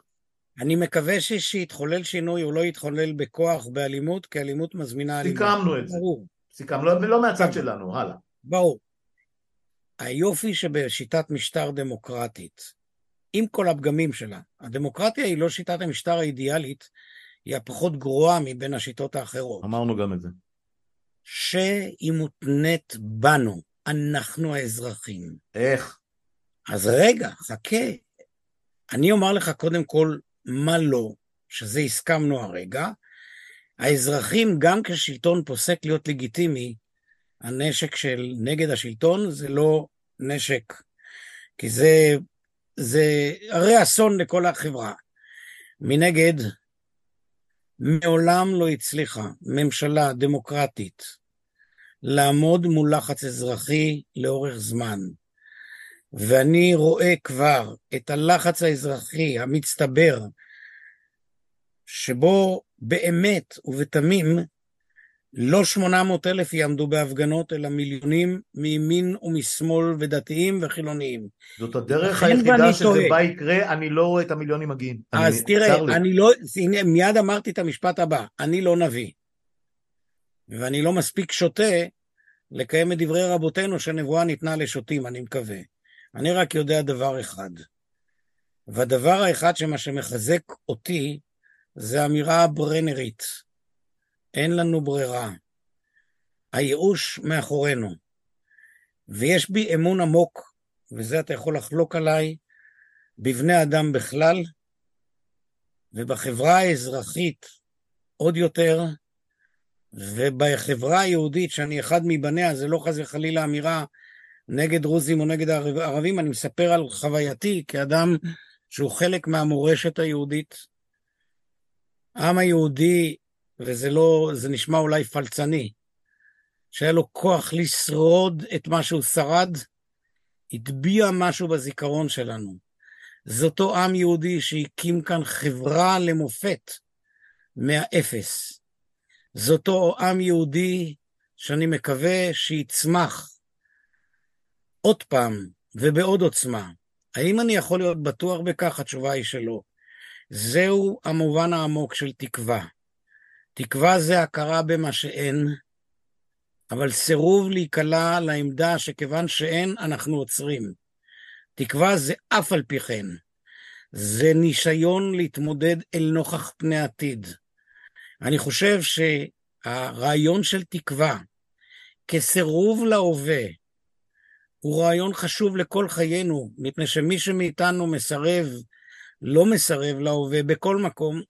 אני מקווה שיתחולל שינוי, הוא לא יתחולל בכוח, באלימות, כי אלימות מזמינה אלימות. סיכמנו את זה. ברור. סיכמנו, לא, לא מהצד שלנו, הלאה. ברור. היופי שבשיטת משטר דמוקרטית, עם כל הפגמים שלה. הדמוקרטיה היא לא שיטת המשטר האידיאלית, היא הפחות גרועה מבין השיטות האחרות. אמרנו גם את זה. שהיא מותנית בנו, אנחנו האזרחים. איך? אז רגע, חכה. אני אומר לך קודם כל מה לא, שזה הסכמנו הרגע. האזרחים, גם כשלטון פוסק להיות לגיטימי, הנשק של נגד השלטון זה לא נשק, כי זה זה הרי אסון לכל החברה. מנגד, מעולם לא הצליחה ממשלה דמוקרטית לעמוד מול לחץ אזרחי לאורך זמן. ואני רואה כבר את הלחץ האזרחי המצטבר, שבו באמת ובתמים לא 800 אלף יעמדו בהפגנות, אלא מיליונים מימין ומשמאל ודתיים וחילוניים. זאת הדרך היחידה שזה טועה. בא יקרה, אני לא רואה את המיליונים מגיעים. אז אני, תראה, אני לא, הנה, מיד אמרתי את המשפט הבא, אני לא נביא. ואני לא מספיק שוטה לקיים את דברי רבותינו שהנבואה ניתנה לשוטים, אני מקווה. אני רק יודע דבר אחד. והדבר האחד שמה שמחזק אותי זה האמירה הברנרית. אין לנו ברירה. הייאוש מאחורינו, ויש בי אמון עמוק, וזה אתה יכול לחלוק עליי, בבני אדם בכלל, ובחברה האזרחית עוד יותר, ובחברה היהודית, שאני אחד מבניה, זה לא חס וחלילה אמירה נגד דרוזים או נגד ערבים, אני מספר על חווייתי כאדם שהוא חלק מהמורשת היהודית. העם היהודי, וזה לא, זה נשמע אולי פלצני, שהיה לו כוח לשרוד את מה שהוא שרד, הטביע משהו בזיכרון שלנו. זה אותו עם יהודי שהקים כאן חברה למופת מהאפס. זה אותו עם יהודי שאני מקווה שיצמח עוד פעם ובעוד עוצמה. האם אני יכול להיות בטוח בכך? התשובה היא שלא. זהו המובן העמוק של תקווה. תקווה זה הכרה במה שאין, אבל סירוב להיקלע לעמדה שכיוון שאין, אנחנו עוצרים. תקווה זה אף על פי כן. זה ניסיון להתמודד אל נוכח פני עתיד. אני חושב שהרעיון של תקווה כסירוב להווה הוא רעיון חשוב לכל חיינו, מפני שמי שמאיתנו מסרב, לא מסרב להווה בכל מקום,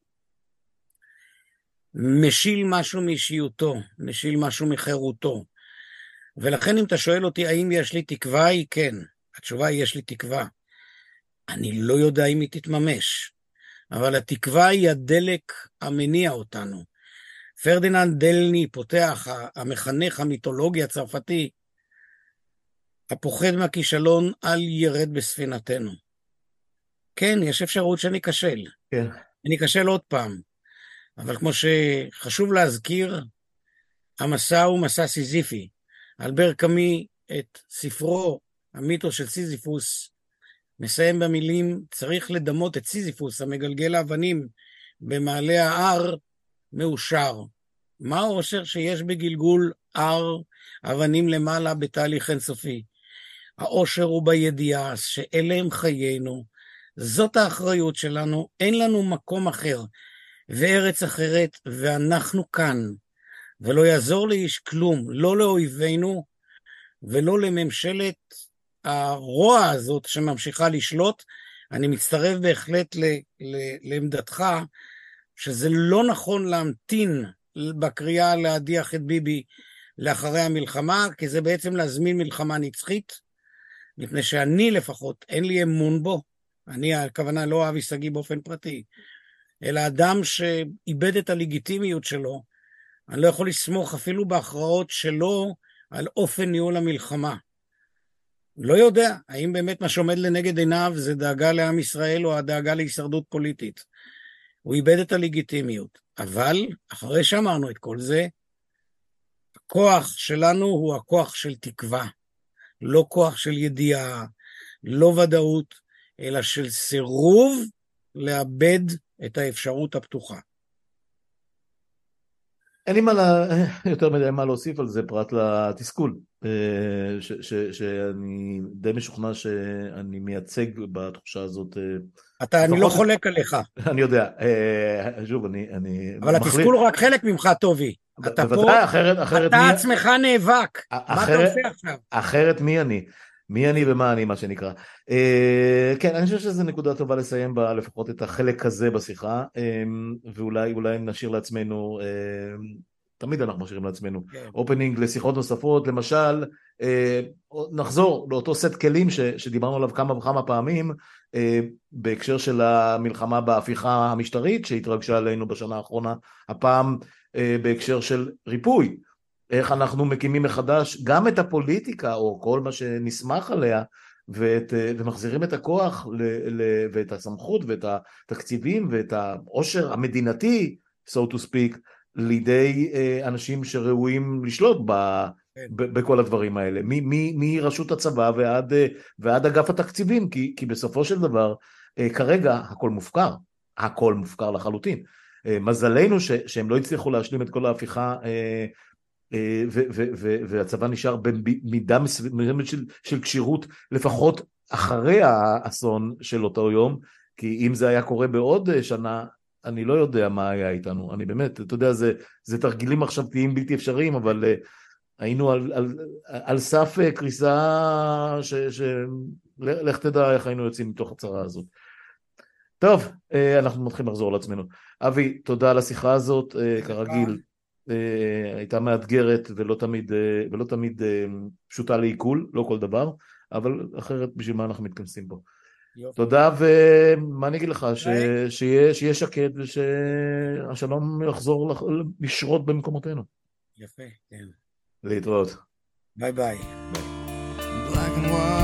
משיל משהו מאישיותו, משיל משהו מחירותו. ולכן אם אתה שואל אותי האם יש לי תקווה, היא כן. התשובה היא יש לי תקווה. אני לא יודע אם היא תתממש, אבל התקווה היא הדלק המניע אותנו. פרדיננד דלני פותח, המחנך המיתולוגי הצרפתי, הפוחד מהכישלון, אל ירד בספינתנו. כן, יש אפשרות שאני אכשל. כן. אני אכשל עוד פעם. אבל כמו שחשוב להזכיר, המסע הוא מסע סיזיפי. אלבר קאמי את ספרו, המיתוס של סיזיפוס, מסיים במילים, צריך לדמות את סיזיפוס המגלגל האבנים במעלה ההר, מאושר. מה האושר שיש בגלגול הר אבנים למעלה בתהליך אינסופי? האושר הוא בידיעה שאלה הם חיינו, זאת האחריות שלנו, אין לנו מקום אחר וארץ אחרת, ואנחנו כאן. ולא יעזור לאיש כלום, לא לאויבינו ולא לממשלת הרוע הזאת שממשיכה לשלוט. אני מצטרף בהחלט ל, ל, לעמדתך שזה לא נכון להמתין בקריאה להדיח את ביבי לאחרי המלחמה, כי זה בעצם להזמין מלחמה נצחית, מפני שאני לפחות, אין לי אמון בו. אני, הכוונה, לא אבי שגיא באופן פרטי, אלא אדם שאיבד את הלגיטימיות שלו, אני לא יכול לסמוך אפילו בהכרעות שלו על אופן ניהול המלחמה. לא יודע האם באמת מה שעומד לנגד עיניו זה דאגה לעם ישראל או הדאגה להישרדות פוליטית. הוא איבד את הלגיטימיות. אבל, אחרי שאמרנו את כל זה, הכוח שלנו הוא הכוח של תקווה. לא כוח של ידיעה, לא ודאות, אלא של סירוב לאבד את האפשרות הפתוחה. אין לי מה לה, יותר מדי מה להוסיף על זה פרט לתסכול, אה, ש, ש, שאני די משוכנע שאני מייצג בתחושה הזאת. אה, אתה, אני לא חולק עליך. אני יודע, אה, שוב, אני... אני אבל מחליט... התסכול הוא רק חלק ממך, טובי. אתה פה, אחרת, אחרת אתה מי... עצמך נאבק, אחרת, מה אתה עושה עכשיו? אחרת מי אני? מי אני ומה אני, מה שנקרא. Uh, כן, אני חושב שזו נקודה טובה לסיים בה לפחות את החלק הזה בשיחה, um, ואולי נשאיר לעצמנו, uh, תמיד אנחנו משאירים לעצמנו, opening כן. לשיחות נוספות, למשל, uh, נחזור לאותו סט כלים ש, שדיברנו עליו כמה וכמה פעמים, uh, בהקשר של המלחמה בהפיכה המשטרית שהתרגשה עלינו בשנה האחרונה, הפעם uh, בהקשר של ריפוי. איך אנחנו מקימים מחדש גם את הפוליטיקה או כל מה שנסמך עליה ואת, ומחזירים את הכוח ל, ל, ואת הסמכות ואת התקציבים ואת העושר המדינתי, so to speak, לידי אה, אנשים שראויים לשלוט ב, כן. ב, בכל הדברים האלה, מרשות הצבא ועד, אה, ועד אגף התקציבים, כי, כי בסופו של דבר אה, כרגע הכל מופקר, הכל מופקר לחלוטין. מזלנו ש, שהם לא הצליחו להשלים את כל ההפיכה אה, והצבא נשאר במידה מסוימת של, של כשירות לפחות אחרי האסון של אותו יום, כי אם זה היה קורה בעוד אה, שנה, אני לא יודע מה היה איתנו, אני באמת, אתה יודע, זה, זה תרגילים מחשבתיים בלתי אפשריים, אבל, אה, היינו על, על, על סף קריסה, ש, ש, לך תדע איך היינו יוצאים מתוך הצרה הזאת. טוב, אנחנו מתחילים לחזור לעצמנו. אבי, תודה על השיחה הזאת, כרגיל. הייתה מאתגרת ולא תמיד, ולא תמיד פשוטה לעיכול, לא כל דבר, אבל אחרת בשביל מה אנחנו מתכנסים פה. יופי. תודה, ומה אני אגיד לך, ש... שיהיה, שיהיה שקט ושהשלום יחזור לשרות במקומותינו. יפה, כן. להתראות. ביי ביי. ביי.